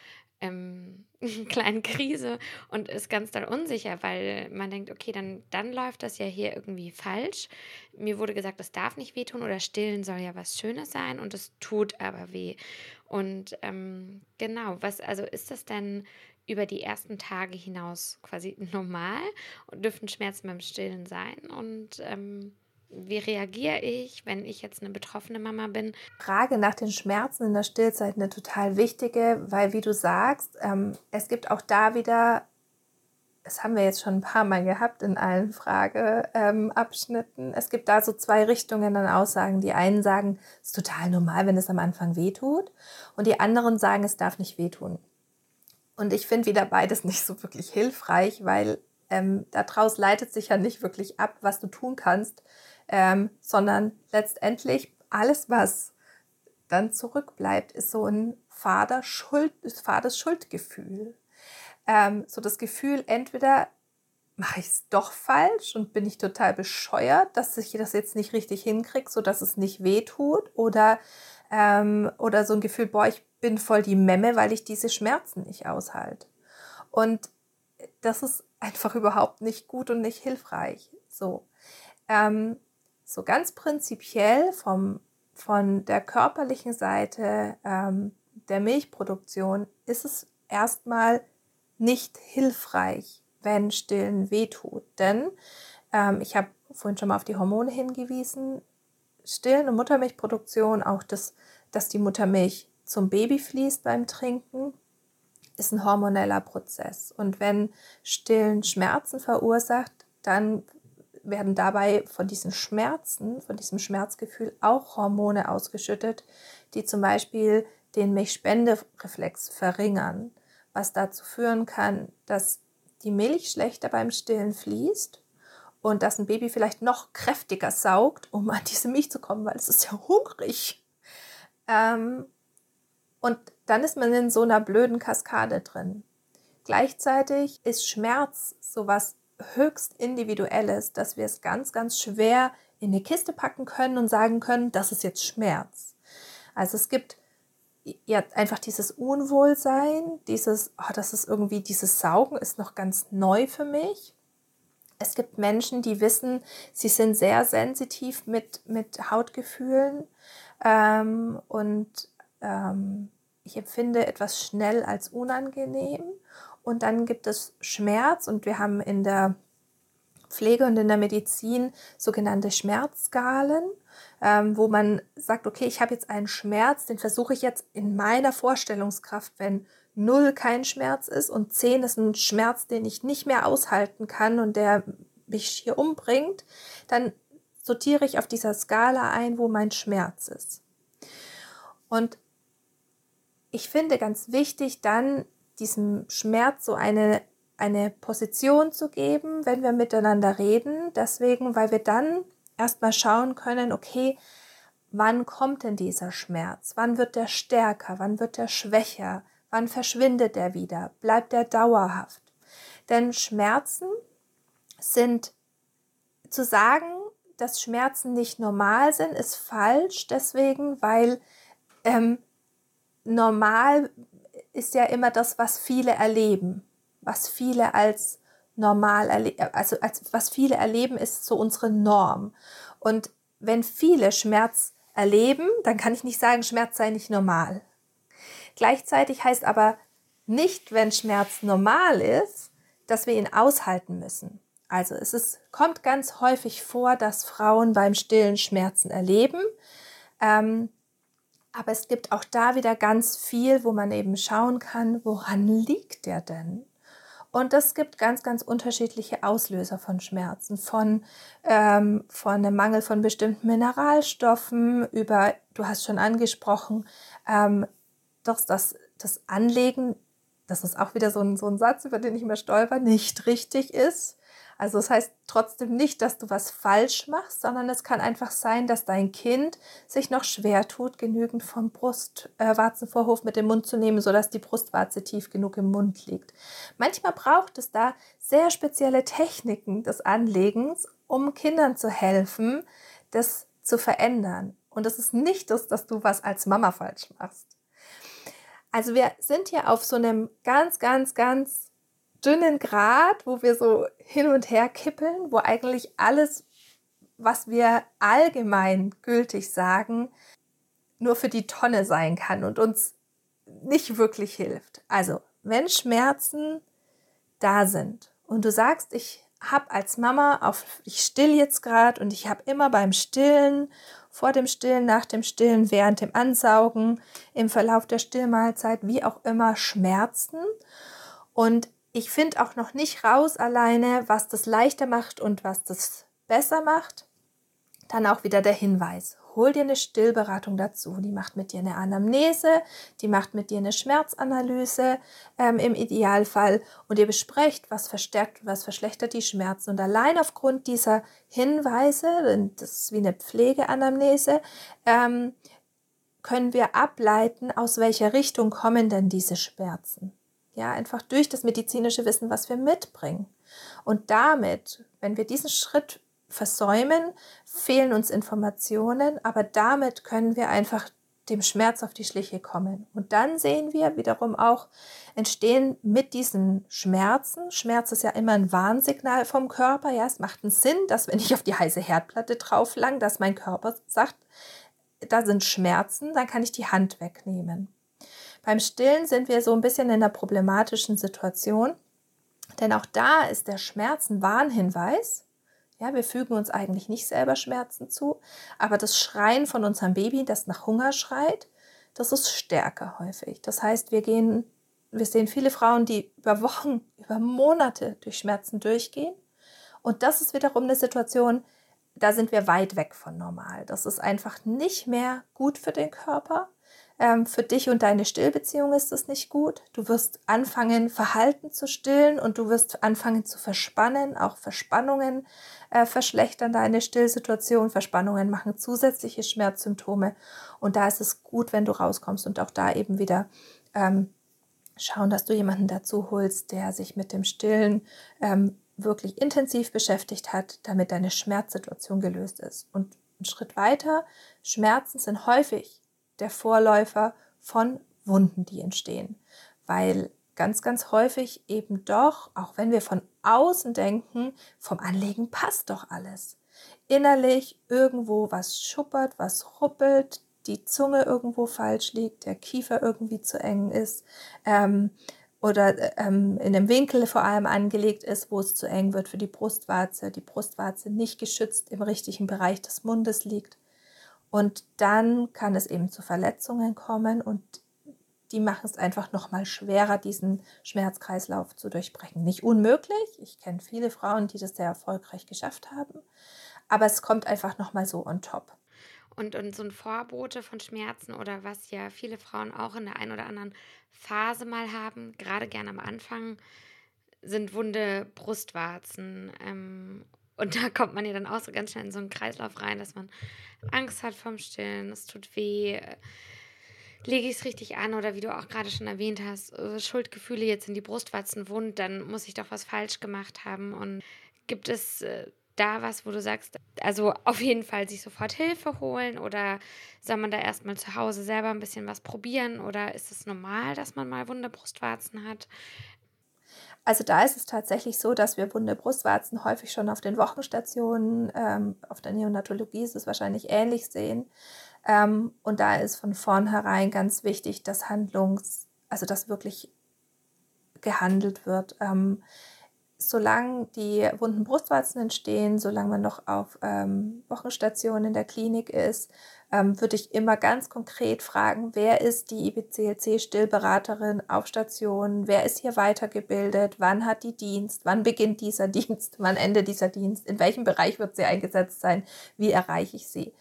ähm, kleinen Krise und ist ganz doll unsicher, weil man denkt, okay, dann, dann läuft das ja hier irgendwie falsch. Mir wurde gesagt, es darf nicht wehtun oder stillen soll ja was Schönes sein und es tut aber weh. Und ähm, genau, was, also ist das denn über die ersten Tage hinaus quasi normal und dürfen Schmerzen beim Stillen sein? Und ähm, wie reagiere ich, wenn ich jetzt eine betroffene Mama bin? Frage nach den Schmerzen in der Stillzeit eine total wichtige, weil wie du sagst, ähm, es gibt auch da wieder, das haben wir jetzt schon ein paar Mal gehabt in allen Frageabschnitten, ähm, es gibt da so zwei Richtungen an Aussagen. Die einen sagen, es ist total normal, wenn es am Anfang wehtut und die anderen sagen, es darf nicht wehtun. Und ich finde wieder beides nicht so wirklich hilfreich, weil ähm, daraus leitet sich ja nicht wirklich ab, was du tun kannst, ähm, sondern letztendlich alles, was dann zurückbleibt, ist so ein fader Schuld, fades Schuldgefühl. Ähm, so das Gefühl, entweder mache ich es doch falsch und bin ich total bescheuert, dass ich das jetzt nicht richtig hinkriege, sodass es nicht weh tut, oder, ähm, oder so ein Gefühl, boah, ich bin voll die Memme, weil ich diese Schmerzen nicht aushalte. Und das ist einfach überhaupt nicht gut und nicht hilfreich. So. Ähm, so ganz prinzipiell vom, von der körperlichen Seite ähm, der Milchproduktion ist es erstmal nicht hilfreich, wenn Stillen wehtut. Denn ähm, ich habe vorhin schon mal auf die Hormone hingewiesen. Stillen und Muttermilchproduktion, auch das, dass die Muttermilch zum Baby fließt beim Trinken, ist ein hormoneller Prozess. Und wenn Stillen Schmerzen verursacht, dann werden dabei von diesen Schmerzen, von diesem Schmerzgefühl auch Hormone ausgeschüttet, die zum Beispiel den Milchspendereflex verringern, was dazu führen kann, dass die Milch schlechter beim Stillen fließt und dass ein Baby vielleicht noch kräftiger saugt, um an diese Milch zu kommen, weil es ist ja hungrig. Ähm, und dann ist man in so einer blöden Kaskade drin. Gleichzeitig ist Schmerz sowas höchst individuelles, dass wir es ganz, ganz schwer in eine Kiste packen können und sagen können, das ist jetzt Schmerz. Also es gibt ja einfach dieses Unwohlsein, dieses, oh, das ist irgendwie, dieses Saugen ist noch ganz neu für mich. Es gibt Menschen, die wissen, sie sind sehr sensitiv mit, mit Hautgefühlen ähm, und ähm, ich empfinde etwas schnell als unangenehm. Und dann gibt es Schmerz und wir haben in der Pflege und in der Medizin sogenannte Schmerzskalen, ähm, wo man sagt, okay, ich habe jetzt einen Schmerz, den versuche ich jetzt in meiner Vorstellungskraft, wenn null kein Schmerz ist und zehn ist ein Schmerz, den ich nicht mehr aushalten kann und der mich hier umbringt, dann sortiere ich auf dieser Skala ein, wo mein Schmerz ist. Und ich finde ganz wichtig, dann diesem Schmerz so eine, eine Position zu geben, wenn wir miteinander reden. Deswegen, weil wir dann erstmal schauen können, okay, wann kommt denn dieser Schmerz? Wann wird der stärker? Wann wird der schwächer? Wann verschwindet er wieder? Bleibt er dauerhaft? Denn Schmerzen sind zu sagen, dass Schmerzen nicht normal sind, ist falsch, deswegen, weil ähm, normal ist ja immer das, was viele erleben, was viele als normal erleben, also als, was viele erleben, ist so unsere Norm. Und wenn viele Schmerz erleben, dann kann ich nicht sagen, Schmerz sei nicht normal. Gleichzeitig heißt aber nicht, wenn Schmerz normal ist, dass wir ihn aushalten müssen. Also es ist, kommt ganz häufig vor, dass Frauen beim stillen Schmerzen erleben, Ähm, aber es gibt auch da wieder ganz viel, wo man eben schauen kann, woran liegt der denn? Und es gibt ganz, ganz unterschiedliche Auslöser von Schmerzen, von, ähm, von einem Mangel von bestimmten Mineralstoffen über, du hast schon angesprochen, ähm, dass das, das Anlegen, das ist auch wieder so ein, so ein Satz, über den ich immer stolper, nicht richtig ist. Also das heißt trotzdem nicht, dass du was falsch machst, sondern es kann einfach sein, dass dein Kind sich noch schwer tut, genügend vom Brustwarzenvorhof äh, mit dem Mund zu nehmen, sodass die Brustwarze tief genug im Mund liegt. Manchmal braucht es da sehr spezielle Techniken des Anlegens, um Kindern zu helfen, das zu verändern. Und es ist nicht das, dass du was als Mama falsch machst. Also wir sind hier auf so einem ganz, ganz, ganz dünnen Grat, wo wir so hin und her kippeln, wo eigentlich alles, was wir allgemein gültig sagen, nur für die Tonne sein kann und uns nicht wirklich hilft. Also, wenn Schmerzen da sind und du sagst, ich habe als Mama auf, ich still jetzt gerade und ich habe immer beim Stillen, vor dem Stillen, nach dem Stillen, während dem Ansaugen, im Verlauf der Stillmahlzeit, wie auch immer, Schmerzen. Und ich finde auch noch nicht raus alleine, was das leichter macht und was das besser macht. Dann auch wieder der Hinweis. Hol dir eine Stillberatung dazu. Die macht mit dir eine Anamnese, die macht mit dir eine Schmerzanalyse ähm, im Idealfall und ihr besprecht, was verstärkt, was verschlechtert die Schmerzen. Und allein aufgrund dieser Hinweise, das ist wie eine Pflegeanamnese, ähm, können wir ableiten, aus welcher Richtung kommen denn diese Schmerzen. Ja, einfach durch das medizinische Wissen, was wir mitbringen. Und damit, wenn wir diesen Schritt versäumen, fehlen uns Informationen, aber damit können wir einfach dem Schmerz auf die Schliche kommen. Und dann sehen wir wiederum auch, entstehen mit diesen Schmerzen, Schmerz ist ja immer ein Warnsignal vom Körper, ja, es macht einen Sinn, dass wenn ich auf die heiße Herdplatte drauf lang, dass mein Körper sagt, da sind Schmerzen, dann kann ich die Hand wegnehmen. Beim Stillen sind wir so ein bisschen in einer problematischen Situation, denn auch da ist der Schmerz ein Warnhinweis. Ja, wir fügen uns eigentlich nicht selber Schmerzen zu, aber das Schreien von unserem Baby, das nach Hunger schreit, das ist stärker häufig. Das heißt, wir gehen, wir sehen viele Frauen, die über Wochen, über Monate durch Schmerzen durchgehen. Und das ist wiederum eine Situation, da sind wir weit weg von normal. Das ist einfach nicht mehr gut für den Körper. Ähm, für dich und deine Stillbeziehung ist das nicht gut. Du wirst anfangen, Verhalten zu stillen und du wirst anfangen zu verspannen. Auch Verspannungen äh, verschlechtern deine Stillsituation. Verspannungen machen zusätzliche Schmerzsymptome. Und da ist es gut, wenn du rauskommst und auch da eben wieder ähm, schauen, dass du jemanden dazu holst, der sich mit dem Stillen ähm, wirklich intensiv beschäftigt hat, damit deine Schmerzsituation gelöst ist. Und einen Schritt weiter, Schmerzen sind häufig der Vorläufer von Wunden, die entstehen. Weil ganz, ganz häufig eben doch, auch wenn wir von außen denken, vom Anlegen passt doch alles. Innerlich irgendwo was schuppert, was ruppelt, die Zunge irgendwo falsch liegt, der Kiefer irgendwie zu eng ist ähm, oder ähm, in einem Winkel vor allem angelegt ist, wo es zu eng wird für die Brustwarze, die Brustwarze nicht geschützt im richtigen Bereich des Mundes liegt. Und dann kann es eben zu Verletzungen kommen und die machen es einfach noch mal schwerer, diesen Schmerzkreislauf zu durchbrechen. Nicht unmöglich. Ich kenne viele Frauen, die das sehr erfolgreich geschafft haben. Aber es kommt einfach noch mal so on top. Und, und so ein Vorbote von Schmerzen oder was ja viele Frauen auch in der einen oder anderen Phase mal haben, gerade gerne am Anfang, sind wunde Brustwarzen. Ähm, und da kommt man ja dann auch so ganz schnell in so einen Kreislauf rein, dass man Angst hat vom Stillen, es tut weh. Lege ich es richtig an oder wie du auch gerade schon erwähnt hast, äh, Schuldgefühle jetzt in die Brustwarzen wund, dann muss ich doch was falsch gemacht haben. Und gibt es äh, da was, wo du sagst, also auf jeden Fall sich sofort Hilfe holen oder soll man da erstmal zu Hause selber ein bisschen was probieren oder ist es normal, dass man mal wunde Brustwarzen hat? Also da ist es tatsächlich so, dass wir wunde Brustwarzen häufig schon auf den Wochenstationen, ähm, auf der Neonatologie ist es wahrscheinlich ähnlich sehen. Ähm, und da ist von vornherein ganz wichtig, dass Handlungs, also dass wirklich gehandelt wird. Ähm, solange die wunden Brustwarzen entstehen, solange man noch auf ähm, Wochenstationen in der Klinik ist, ähm, würde ich immer ganz konkret fragen, wer ist die IBCLC-Stillberaterin auf Station, wer ist hier weitergebildet, wann hat die Dienst, wann beginnt dieser Dienst, wann endet dieser Dienst, in welchem Bereich wird sie eingesetzt sein, wie erreiche ich sie?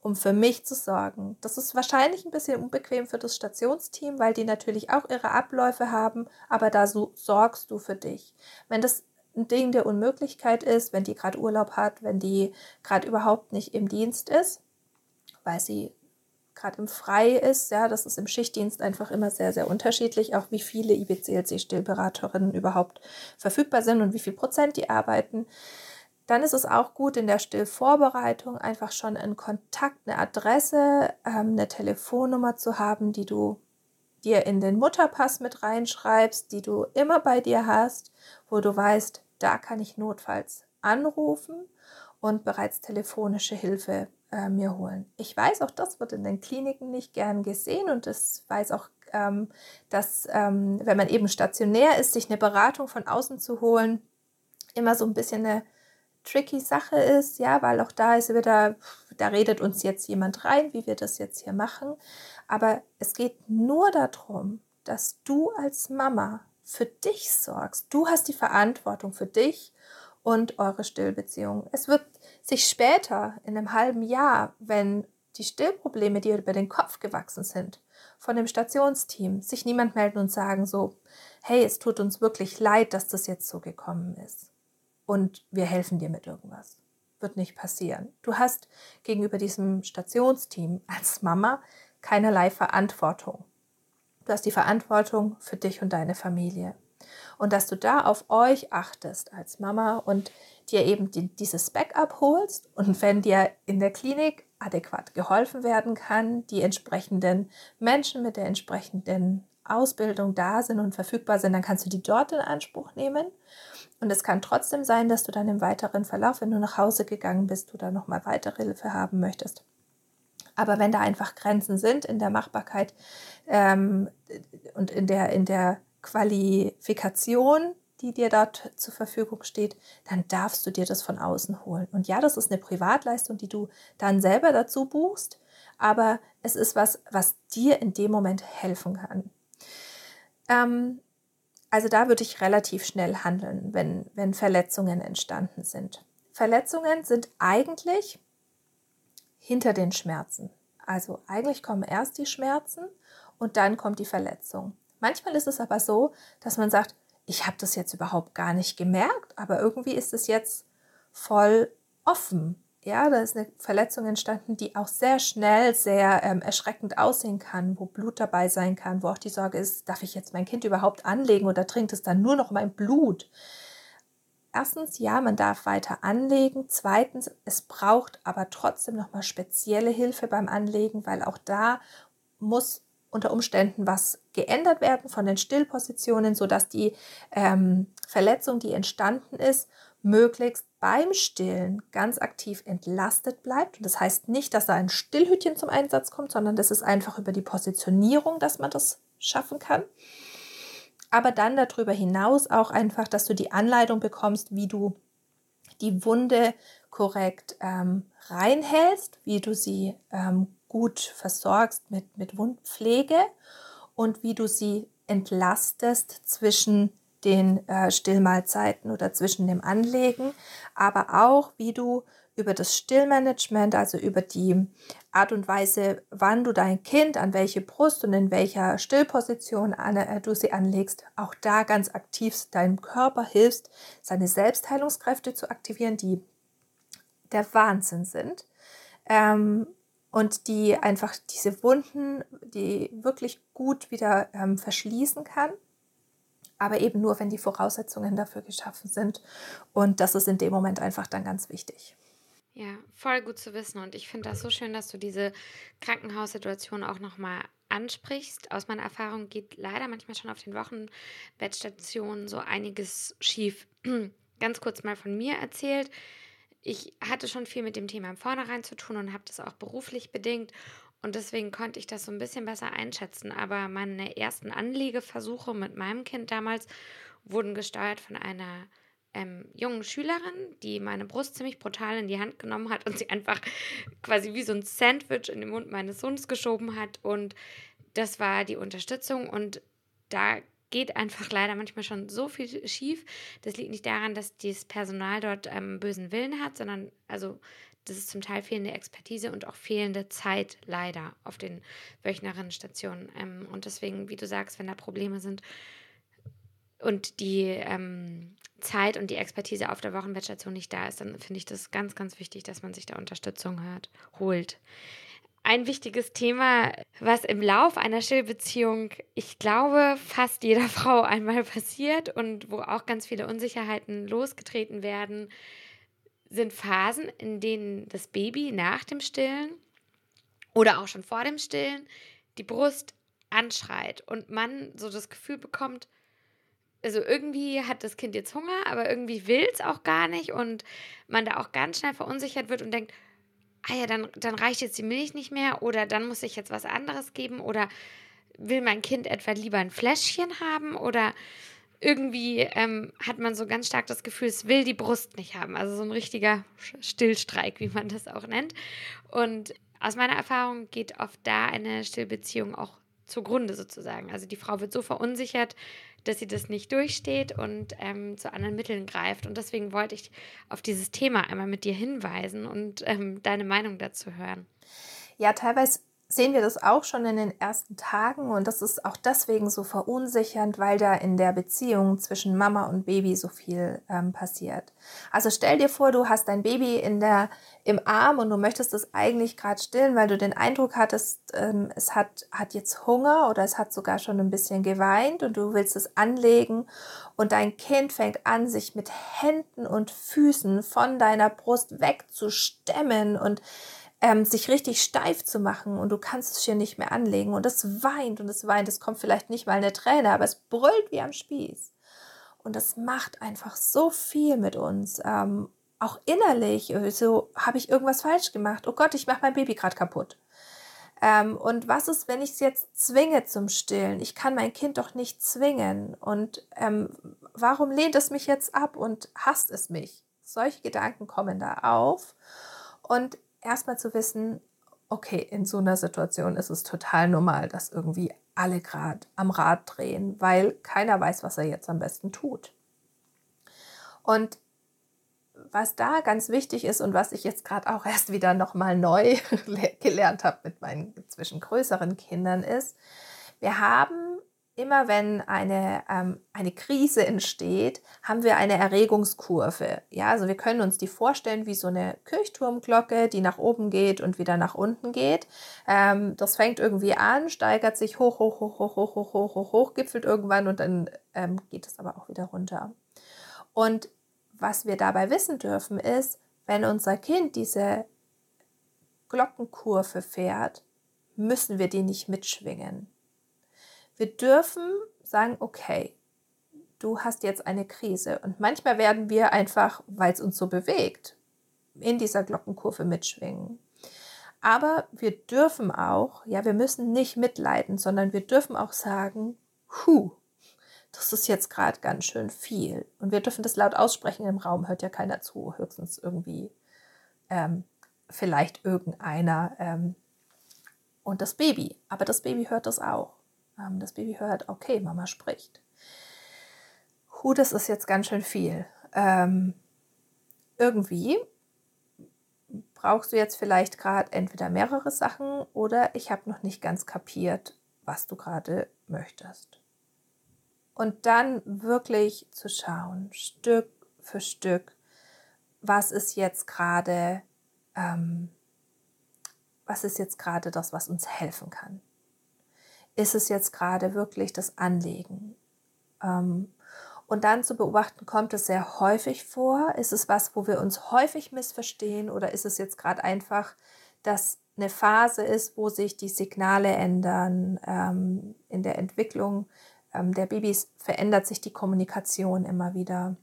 Um für mich zu sorgen. Das ist wahrscheinlich ein bisschen unbequem für das Stationsteam, weil die natürlich auch ihre Abläufe haben, aber da so sorgst du für dich. Wenn das ein Ding der Unmöglichkeit ist, wenn die gerade Urlaub hat, wenn die gerade überhaupt nicht im Dienst ist, weil sie gerade im Frei ist. Ja, das ist im Schichtdienst einfach immer sehr, sehr unterschiedlich, auch wie viele IBCLC-Stillberaterinnen überhaupt verfügbar sind und wie viel Prozent die arbeiten. Dann ist es auch gut, in der Stillvorbereitung einfach schon einen Kontakt, eine Adresse, ähm, eine Telefonnummer zu haben, die du dir in den Mutterpass mit reinschreibst, die du immer bei dir hast, wo du weißt, da kann ich notfalls anrufen und bereits telefonische Hilfe äh, mir holen. Ich weiß, auch das wird in den Kliniken nicht gern gesehen und es weiß auch, ähm, dass ähm, wenn man eben stationär ist, sich eine Beratung von außen zu holen, immer so ein bisschen eine tricky Sache ist, ja, weil auch da ist wieder, da redet uns jetzt jemand rein, wie wir das jetzt hier machen. Aber es geht nur darum, dass du als Mama für dich sorgst. Du hast die Verantwortung für dich und eure Stillbeziehung. Es wird sich später in einem halben Jahr, wenn die Stillprobleme, die über den Kopf gewachsen sind, von dem Stationsteam sich niemand melden und sagen so, hey, es tut uns wirklich leid, dass das jetzt so gekommen ist. Und wir helfen dir mit irgendwas. Wird nicht passieren. Du hast gegenüber diesem Stationsteam als Mama keinerlei Verantwortung. Du hast die Verantwortung für dich und deine Familie und dass du da auf euch achtest als Mama und dir eben die, dieses Backup holst und wenn dir in der Klinik adäquat geholfen werden kann, die entsprechenden Menschen mit der entsprechenden Ausbildung da sind und verfügbar sind, dann kannst du die dort in Anspruch nehmen. Und es kann trotzdem sein, dass du dann im weiteren Verlauf, wenn du nach Hause gegangen bist, du da nochmal weitere Hilfe haben möchtest. Aber wenn da einfach Grenzen sind in der Machbarkeit ähm, und in der, in der Qualifikation, die dir dort zur Verfügung steht, dann darfst du dir das von außen holen. Und ja, das ist eine Privatleistung, die du dann selber dazu buchst, aber es ist was, was dir in dem Moment helfen kann. Ähm, also da würde ich relativ schnell handeln, wenn, wenn Verletzungen entstanden sind. Verletzungen sind eigentlich hinter den Schmerzen. Also eigentlich kommen erst die Schmerzen und dann kommt die Verletzung. Manchmal ist es aber so, dass man sagt, ich habe das jetzt überhaupt gar nicht gemerkt, aber irgendwie ist es jetzt voll offen. Ja, da ist eine Verletzung entstanden, die auch sehr schnell sehr ähm, erschreckend aussehen kann, wo Blut dabei sein kann, wo auch die Sorge ist, darf ich jetzt mein Kind überhaupt anlegen oder trinkt es dann nur noch mein Blut? Erstens, ja, man darf weiter anlegen. Zweitens, es braucht aber trotzdem nochmal spezielle Hilfe beim Anlegen, weil auch da muss unter Umständen was geändert werden von den Stillpositionen, sodass die ähm, Verletzung, die entstanden ist, möglichst beim Stillen ganz aktiv entlastet bleibt. Und das heißt nicht, dass da ein Stillhütchen zum Einsatz kommt, sondern das ist einfach über die Positionierung, dass man das schaffen kann. Aber dann darüber hinaus auch einfach, dass du die Anleitung bekommst, wie du die Wunde korrekt ähm, reinhältst, wie du sie ähm, gut versorgst mit, mit Wundpflege und wie du sie entlastest zwischen den äh, Stillmahlzeiten oder zwischen dem Anlegen, aber auch wie du über das Stillmanagement, also über die Art und Weise, wann du dein Kind an welche Brust und in welcher Stillposition an, äh, du sie anlegst, auch da ganz aktiv deinem Körper hilfst, seine Selbstheilungskräfte zu aktivieren, die der Wahnsinn sind. Ähm, und die einfach diese Wunden, die wirklich gut wieder ähm, verschließen kann. Aber eben nur, wenn die Voraussetzungen dafür geschaffen sind. Und das ist in dem Moment einfach dann ganz wichtig. Ja, voll gut zu wissen. Und ich finde das so schön, dass du diese Krankenhaussituation auch nochmal ansprichst. Aus meiner Erfahrung geht leider manchmal schon auf den Wochenbettstationen so einiges schief. Ganz kurz mal von mir erzählt ich hatte schon viel mit dem Thema im Vornherein zu tun und habe das auch beruflich bedingt. Und deswegen konnte ich das so ein bisschen besser einschätzen. Aber meine ersten Anliegeversuche mit meinem Kind damals wurden gesteuert von einer ähm, jungen Schülerin, die meine Brust ziemlich brutal in die Hand genommen hat und sie einfach quasi wie so ein Sandwich in den Mund meines Sohnes geschoben hat. Und das war die Unterstützung. Und da geht einfach leider manchmal schon so viel schief. Das liegt nicht daran, dass das Personal dort ähm, bösen Willen hat, sondern also das ist zum Teil fehlende Expertise und auch fehlende Zeit leider auf den Wöchnerinnenstationen. Ähm, und deswegen, wie du sagst, wenn da Probleme sind und die ähm, Zeit und die Expertise auf der Wochenbettstation nicht da ist, dann finde ich das ganz, ganz wichtig, dass man sich da Unterstützung hört, holt. Ein wichtiges Thema, was im Lauf einer Stillbeziehung, ich glaube, fast jeder Frau einmal passiert und wo auch ganz viele Unsicherheiten losgetreten werden, sind Phasen, in denen das Baby nach dem Stillen oder auch schon vor dem Stillen die Brust anschreit und man so das Gefühl bekommt, also irgendwie hat das Kind jetzt Hunger, aber irgendwie will es auch gar nicht und man da auch ganz schnell verunsichert wird und denkt, ah ja, dann, dann reicht jetzt die Milch nicht mehr oder dann muss ich jetzt was anderes geben oder will mein Kind etwa lieber ein Fläschchen haben oder irgendwie ähm, hat man so ganz stark das Gefühl, es will die Brust nicht haben. Also so ein richtiger Stillstreik, wie man das auch nennt. Und aus meiner Erfahrung geht oft da eine Stillbeziehung auch zugrunde sozusagen. Also die Frau wird so verunsichert, dass sie das nicht durchsteht und ähm, zu anderen Mitteln greift. Und deswegen wollte ich auf dieses Thema einmal mit dir hinweisen und ähm, deine Meinung dazu hören. Ja, teilweise sehen wir das auch schon in den ersten Tagen und das ist auch deswegen so verunsichernd, weil da in der Beziehung zwischen Mama und Baby so viel ähm, passiert. Also stell dir vor, du hast dein Baby in der, im Arm und du möchtest es eigentlich gerade stillen, weil du den Eindruck hattest, ähm, es hat, hat jetzt Hunger oder es hat sogar schon ein bisschen geweint und du willst es anlegen und dein Kind fängt an, sich mit Händen und Füßen von deiner Brust wegzustemmen und ähm, sich richtig steif zu machen und du kannst es hier nicht mehr anlegen und es weint und es weint, es kommt vielleicht nicht mal eine Träne, aber es brüllt wie am Spieß. Und das macht einfach so viel mit uns. Ähm, auch innerlich, äh, so habe ich irgendwas falsch gemacht. Oh Gott, ich mache mein Baby gerade kaputt. Ähm, und was ist, wenn ich es jetzt zwinge zum Stillen? Ich kann mein Kind doch nicht zwingen. Und ähm, warum lehnt es mich jetzt ab und hasst es mich? Solche Gedanken kommen da auf. Und erstmal zu wissen, okay, in so einer Situation ist es total normal, dass irgendwie alle gerade am Rad drehen, weil keiner weiß, was er jetzt am besten tut. Und was da ganz wichtig ist und was ich jetzt gerade auch erst wieder nochmal neu gelernt habe mit meinen zwischen größeren Kindern ist, wir haben immer wenn eine, ähm, eine Krise entsteht, haben wir eine Erregungskurve. Ja, also wir können uns die vorstellen wie so eine Kirchturmglocke, die nach oben geht und wieder nach unten geht. Ähm, das fängt irgendwie an, steigert sich hoch, hoch, hoch, hoch, hoch, hoch, hoch, hoch, hoch, gipfelt irgendwann und dann ähm, geht es aber auch wieder runter. Und was wir dabei wissen dürfen ist, wenn unser Kind diese Glockenkurve fährt, müssen wir die nicht mitschwingen. Wir dürfen sagen, okay, du hast jetzt eine Krise. Und manchmal werden wir einfach, weil es uns so bewegt, in dieser Glockenkurve mitschwingen. Aber wir dürfen auch, ja, wir müssen nicht mitleiden, sondern wir dürfen auch sagen, hu, das ist jetzt gerade ganz schön viel. Und wir dürfen das laut aussprechen im Raum, hört ja keiner zu, höchstens irgendwie ähm, vielleicht irgendeiner ähm, und das Baby. Aber das Baby hört das auch. Ähm, das Baby hört, okay, Mama spricht. Hu, das ist jetzt ganz schön viel. Ähm, irgendwie brauchst du jetzt vielleicht gerade entweder mehrere Sachen oder ich habe noch nicht ganz kapiert, was du gerade möchtest. Und dann wirklich zu schauen, Stück für Stück, was ist jetzt gerade, ähm, was ist jetzt gerade das, was uns helfen kann ist es jetzt gerade wirklich das Anlegen? Ähm, und dann zu beobachten, kommt es sehr häufig vor? Ist es was, wo wir uns häufig missverstehen? Oder ist es jetzt gerade einfach, dass eine Phase ist, wo sich die Signale ändern? Ähm, in der Entwicklung ähm, der Babys verändert sich die Kommunikation immer wieder.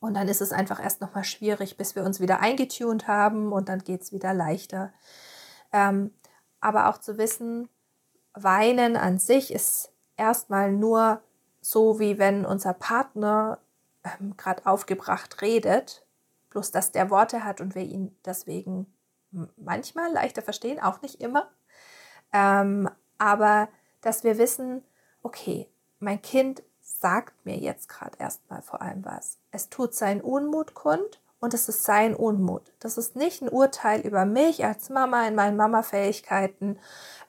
Und dann ist es einfach erst nochmal schwierig, bis wir uns wieder eingetunt haben und dann geht es wieder leichter. Ähm, aber auch zu wissen, Weinen an sich ist erstmal nur so, wie wenn unser Partner ähm, gerade aufgebracht redet, bloß dass der Worte hat und wir ihn deswegen manchmal leichter verstehen, auch nicht immer. Ähm, aber dass wir wissen, okay, mein Kind sagt mir jetzt gerade erstmal vor allem was. Es tut seinen Unmut kund und es ist sein Unmut. Das ist nicht ein Urteil über mich als Mama in meinen Mama-Fähigkeiten.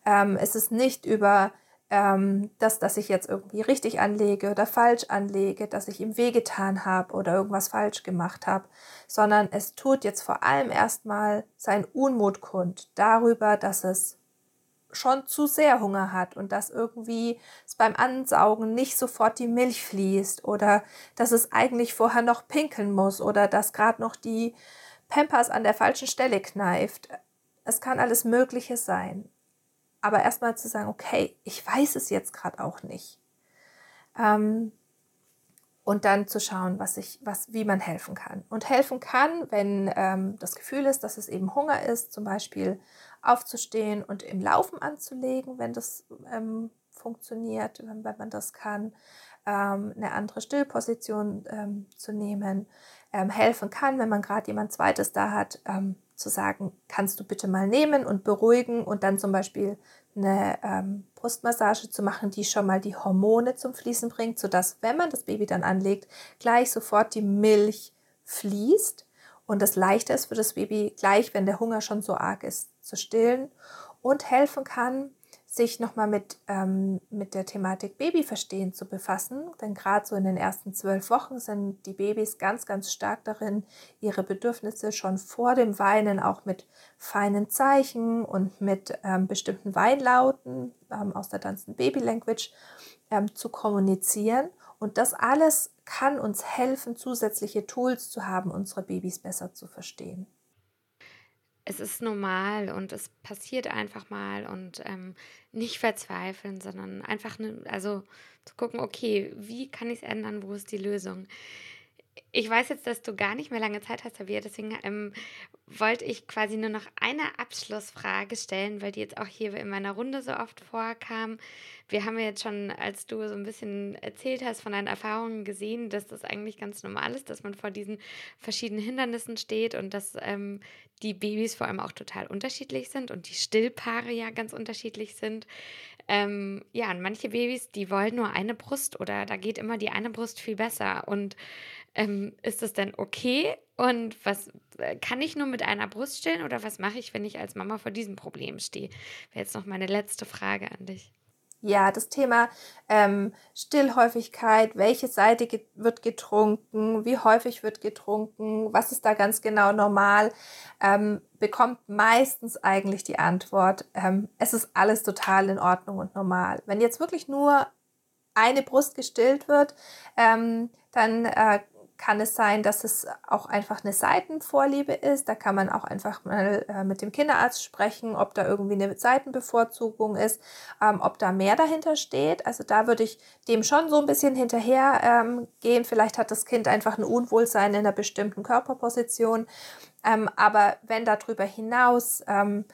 Ähm, es ist nicht über ähm, das, dass ich jetzt irgendwie richtig anlege oder falsch anlege, dass ich ihm wehgetan habe oder irgendwas falsch gemacht habe, sondern es tut jetzt vor allem erstmal sein Unmut kund darüber, dass es schon zu sehr Hunger hat und dass irgendwie es beim Ansaugen nicht sofort die Milch fließt oder dass es eigentlich vorher noch pinkeln muss oder dass gerade noch die Pampers an der falschen Stelle kneift. Es kann alles Mögliche sein. Aber erstmal zu sagen, okay, ich weiß es jetzt gerade auch nicht. Ähm, und dann zu schauen, was ich, was, wie man helfen kann. Und helfen kann, wenn ähm, das Gefühl ist, dass es eben Hunger ist, zum Beispiel aufzustehen und im Laufen anzulegen, wenn das ähm, funktioniert, wenn, wenn, man das kann, ähm, eine andere Stillposition ähm, zu nehmen, ähm, helfen kann, wenn man gerade jemand Zweites da hat, ähm, zu sagen, kannst du bitte mal nehmen und beruhigen und dann zum Beispiel eine ähm, Brustmassage zu machen, die schon mal die Hormone zum Fließen bringt, sodass, wenn man das Baby dann anlegt, gleich sofort die Milch fließt und es leichter ist für das Baby, gleich wenn der Hunger schon so arg ist, zu stillen und helfen kann, sich nochmal mit, ähm, mit der Thematik Babyverstehen zu befassen. Denn gerade so in den ersten zwölf Wochen sind die Babys ganz, ganz stark darin, ihre Bedürfnisse schon vor dem Weinen auch mit feinen Zeichen und mit ähm, bestimmten Weinlauten ähm, aus der Tanzen Baby Language ähm, zu kommunizieren. Und das alles kann uns helfen, zusätzliche Tools zu haben, unsere Babys besser zu verstehen es ist normal und es passiert einfach mal und ähm, nicht verzweifeln, sondern einfach, ne, also zu gucken, okay, wie kann ich es ändern, wo ist die Lösung? Ich weiß jetzt, dass du gar nicht mehr lange Zeit hast, Tabia, deswegen ähm, wollte ich quasi nur noch eine Abschlussfrage stellen, weil die jetzt auch hier in meiner Runde so oft vorkam. Wir haben ja jetzt schon, als du so ein bisschen erzählt hast von deinen Erfahrungen, gesehen, dass das eigentlich ganz normal ist, dass man vor diesen verschiedenen Hindernissen steht und dass ähm, die Babys vor allem auch total unterschiedlich sind und die Stillpaare ja ganz unterschiedlich sind. Ähm, ja, und manche Babys, die wollen nur eine Brust oder da geht immer die eine Brust viel besser. Und ähm, ist das denn okay? Und was äh, kann ich nur mit einer Brust stillen oder was mache ich, wenn ich als Mama vor diesem Problem stehe? Wäre jetzt noch meine letzte Frage an dich. Ja, das Thema ähm, Stillhäufigkeit, welche Seite get wird getrunken, wie häufig wird getrunken, was ist da ganz genau normal, ähm, bekommt meistens eigentlich die Antwort, ähm, es ist alles total in Ordnung und normal. Wenn jetzt wirklich nur eine Brust gestillt wird, ähm, dann äh, kann es sein, dass es auch einfach eine Seitenvorliebe ist. Da kann man auch einfach mal äh, mit dem Kinderarzt sprechen, ob da irgendwie eine Seitenbevorzugung ist, ähm, ob da mehr dahinter steht. Also da würde ich dem schon so ein bisschen hinterher ähm, gehen. Vielleicht hat das Kind einfach ein Unwohlsein in einer bestimmten Körperposition. Ähm, aber wenn darüber hinaus ähm,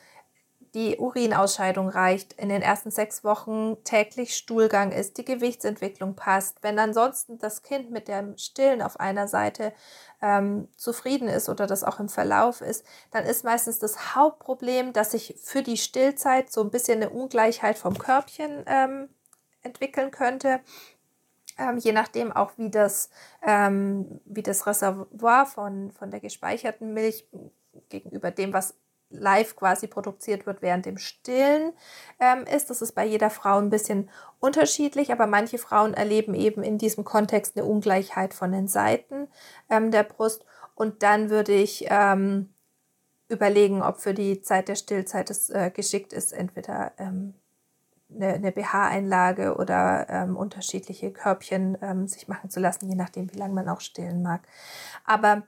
die Urinausscheidung reicht, in den ersten sechs Wochen täglich Stuhlgang ist, die Gewichtsentwicklung passt, wenn ansonsten das Kind mit dem Stillen auf einer Seite ähm, zufrieden ist oder das auch im Verlauf ist, dann ist meistens das Hauptproblem, dass sich für die Stillzeit so ein bisschen eine Ungleichheit vom Körbchen ähm, entwickeln könnte. Ähm, je nachdem auch, wie das, ähm, wie das Reservoir von, von der gespeicherten Milch gegenüber dem, was live quasi produziert wird während dem Stillen ähm, ist. Das ist bei jeder Frau ein bisschen unterschiedlich, aber manche Frauen erleben eben in diesem Kontext eine Ungleichheit von den Seiten ähm, der Brust. Und dann würde ich ähm, überlegen, ob für die Zeit der Stillzeit es äh, geschickt ist, entweder ähm, eine, eine BH-Einlage oder ähm, unterschiedliche Körbchen ähm, sich machen zu lassen, je nachdem, wie lange man auch stillen mag. Aber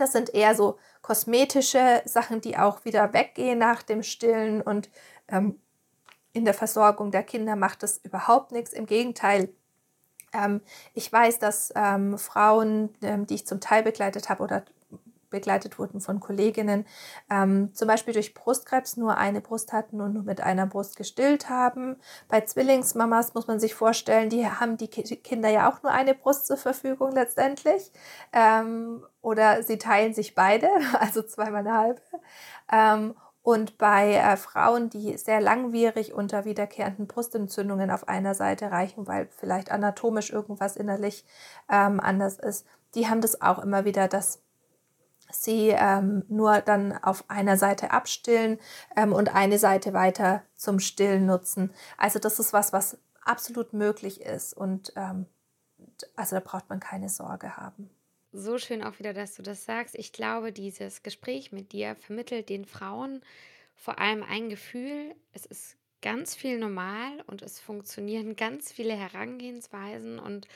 das sind eher so kosmetische Sachen, die auch wieder weggehen nach dem Stillen und ähm, in der Versorgung der Kinder macht das überhaupt nichts. Im Gegenteil, ähm, ich weiß, dass ähm, Frauen, ähm, die ich zum Teil begleitet habe oder begleitet wurden von Kolleginnen, ähm, zum Beispiel durch Brustkrebs nur eine Brust hatten und nur mit einer Brust gestillt haben. Bei Zwillingsmamas muss man sich vorstellen, die haben die Kinder ja auch nur eine Brust zur Verfügung letztendlich. Ähm, oder sie teilen sich beide, also zweimal eine halbe. Ähm, und bei äh, Frauen, die sehr langwierig unter wiederkehrenden Brustentzündungen auf einer Seite reichen, weil vielleicht anatomisch irgendwas innerlich ähm, anders ist, die haben das auch immer wieder, dass sie ähm, nur dann auf einer Seite abstillen ähm, und eine Seite weiter zum Stillen nutzen. Also das ist was, was absolut möglich ist und ähm, also da braucht man keine Sorge haben. So schön auch wieder, dass du das sagst. Ich glaube, dieses Gespräch mit dir vermittelt den Frauen vor allem ein Gefühl, es ist ganz viel normal und es funktionieren ganz viele Herangehensweisen und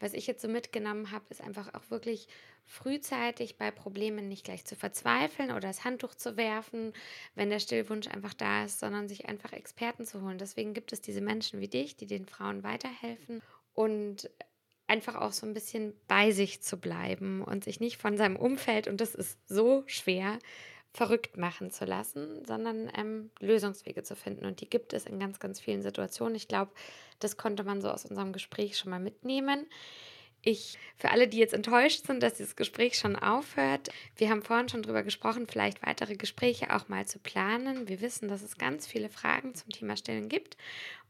was ich jetzt so mitgenommen habe, ist einfach auch wirklich frühzeitig bei Problemen nicht gleich zu verzweifeln oder das Handtuch zu werfen, wenn der Stillwunsch einfach da ist, sondern sich einfach Experten zu holen. Deswegen gibt es diese Menschen wie dich, die den Frauen weiterhelfen und einfach auch so ein bisschen bei sich zu bleiben und sich nicht von seinem Umfeld, und das ist so schwer, verrückt machen zu lassen, sondern ähm, Lösungswege zu finden. Und die gibt es in ganz, ganz vielen Situationen. Ich glaube, das konnte man so aus unserem Gespräch schon mal mitnehmen. Ich, für alle, die jetzt enttäuscht sind, dass dieses Gespräch schon aufhört, wir haben vorhin schon darüber gesprochen, vielleicht weitere Gespräche auch mal zu planen. Wir wissen, dass es ganz viele Fragen zum Thema Stillen gibt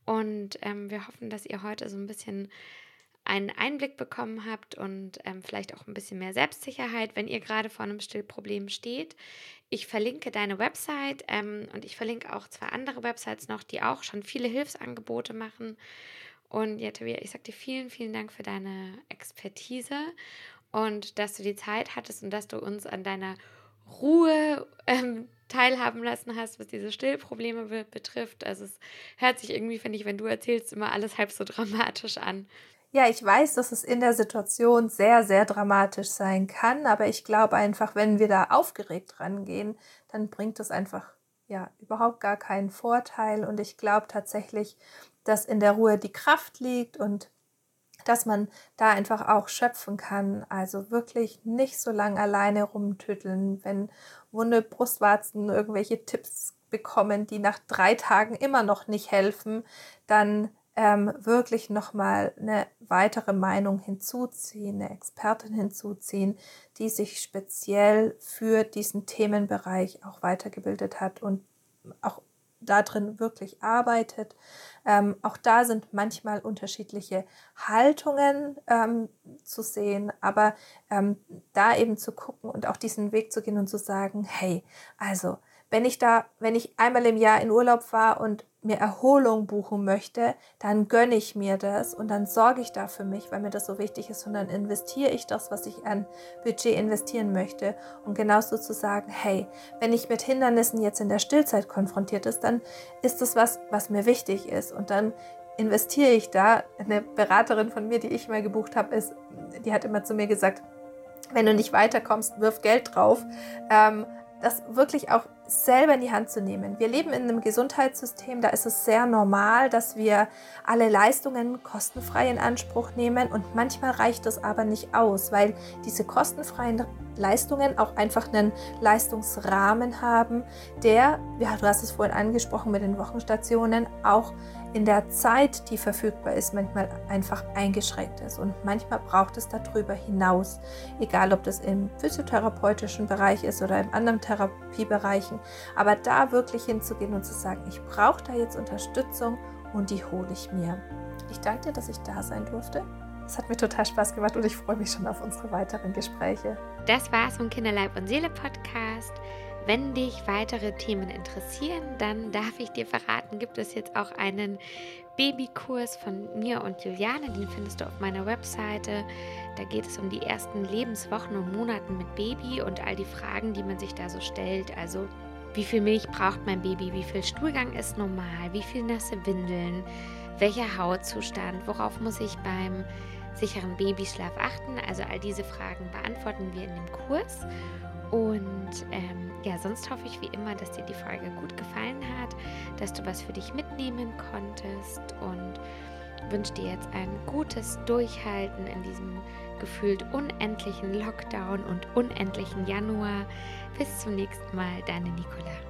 und ähm, wir hoffen, dass ihr heute so ein bisschen einen Einblick bekommen habt und ähm, vielleicht auch ein bisschen mehr Selbstsicherheit, wenn ihr gerade vor einem Stillproblem steht. Ich verlinke deine Website ähm, und ich verlinke auch zwei andere Websites noch, die auch schon viele Hilfsangebote machen. Und ja, Tabia, ich sage dir vielen, vielen Dank für deine Expertise und dass du die Zeit hattest und dass du uns an deiner Ruhe ähm, teilhaben lassen hast, was diese Stillprobleme be betrifft. Also es hört sich irgendwie, finde ich, wenn du erzählst, immer alles halb so dramatisch an. Ja, ich weiß, dass es in der Situation sehr, sehr dramatisch sein kann, aber ich glaube einfach, wenn wir da aufgeregt rangehen, dann bringt es einfach ja überhaupt gar keinen Vorteil und ich glaube tatsächlich, dass in der Ruhe die Kraft liegt und dass man da einfach auch schöpfen kann. Also wirklich nicht so lange alleine rumtütteln, wenn wunde Brustwarzen irgendwelche Tipps bekommen, die nach drei Tagen immer noch nicht helfen, dann ähm, wirklich nochmal eine weitere Meinung hinzuziehen, eine Expertin hinzuziehen, die sich speziell für diesen Themenbereich auch weitergebildet hat und auch darin wirklich arbeitet. Ähm, auch da sind manchmal unterschiedliche Haltungen ähm, zu sehen, aber ähm, da eben zu gucken und auch diesen Weg zu gehen und zu sagen, hey, also wenn ich da, wenn ich einmal im Jahr in Urlaub war und mir Erholung buchen möchte, dann gönne ich mir das und dann sorge ich da für mich, weil mir das so wichtig ist und dann investiere ich das, was ich an Budget investieren möchte. Und genauso zu sagen, hey, wenn ich mit Hindernissen jetzt in der Stillzeit konfrontiert ist, dann ist das was, was mir wichtig ist und dann investiere ich da. Eine Beraterin von mir, die ich mal gebucht habe, ist, die hat immer zu mir gesagt, wenn du nicht weiterkommst, wirf Geld drauf. Ähm, das wirklich auch selber in die Hand zu nehmen. Wir leben in einem Gesundheitssystem, da ist es sehr normal, dass wir alle Leistungen kostenfrei in Anspruch nehmen und manchmal reicht das aber nicht aus, weil diese kostenfreien Leistungen auch einfach einen Leistungsrahmen haben, der, ja, du hast es vorhin angesprochen mit den Wochenstationen, auch in der Zeit, die verfügbar ist, manchmal einfach eingeschränkt ist. Und manchmal braucht es darüber hinaus, egal ob das im physiotherapeutischen Bereich ist oder in anderen Therapiebereichen, aber da wirklich hinzugehen und zu sagen, ich brauche da jetzt Unterstützung und die hole ich mir. Ich danke dir, dass ich da sein durfte. Es hat mir total Spaß gemacht und ich freue mich schon auf unsere weiteren Gespräche. Das war's vom Kinderleib und Seele Podcast. Wenn dich weitere Themen interessieren, dann darf ich dir verraten, gibt es jetzt auch einen Babykurs von mir und Juliane, den findest du auf meiner Webseite. Da geht es um die ersten Lebenswochen und Monaten mit Baby und all die Fragen, die man sich da so stellt. Also wie viel Milch braucht mein Baby, wie viel Stuhlgang ist normal, wie viel nasse Windeln, welcher Hautzustand, worauf muss ich beim sicheren Babyschlaf achten. Also all diese Fragen beantworten wir in dem Kurs. Und ähm, ja, sonst hoffe ich wie immer, dass dir die Folge gut gefallen hat, dass du was für dich mitnehmen konntest. Und wünsche dir jetzt ein gutes Durchhalten in diesem gefühlt unendlichen Lockdown und unendlichen Januar. Bis zum nächsten Mal, deine Nicola.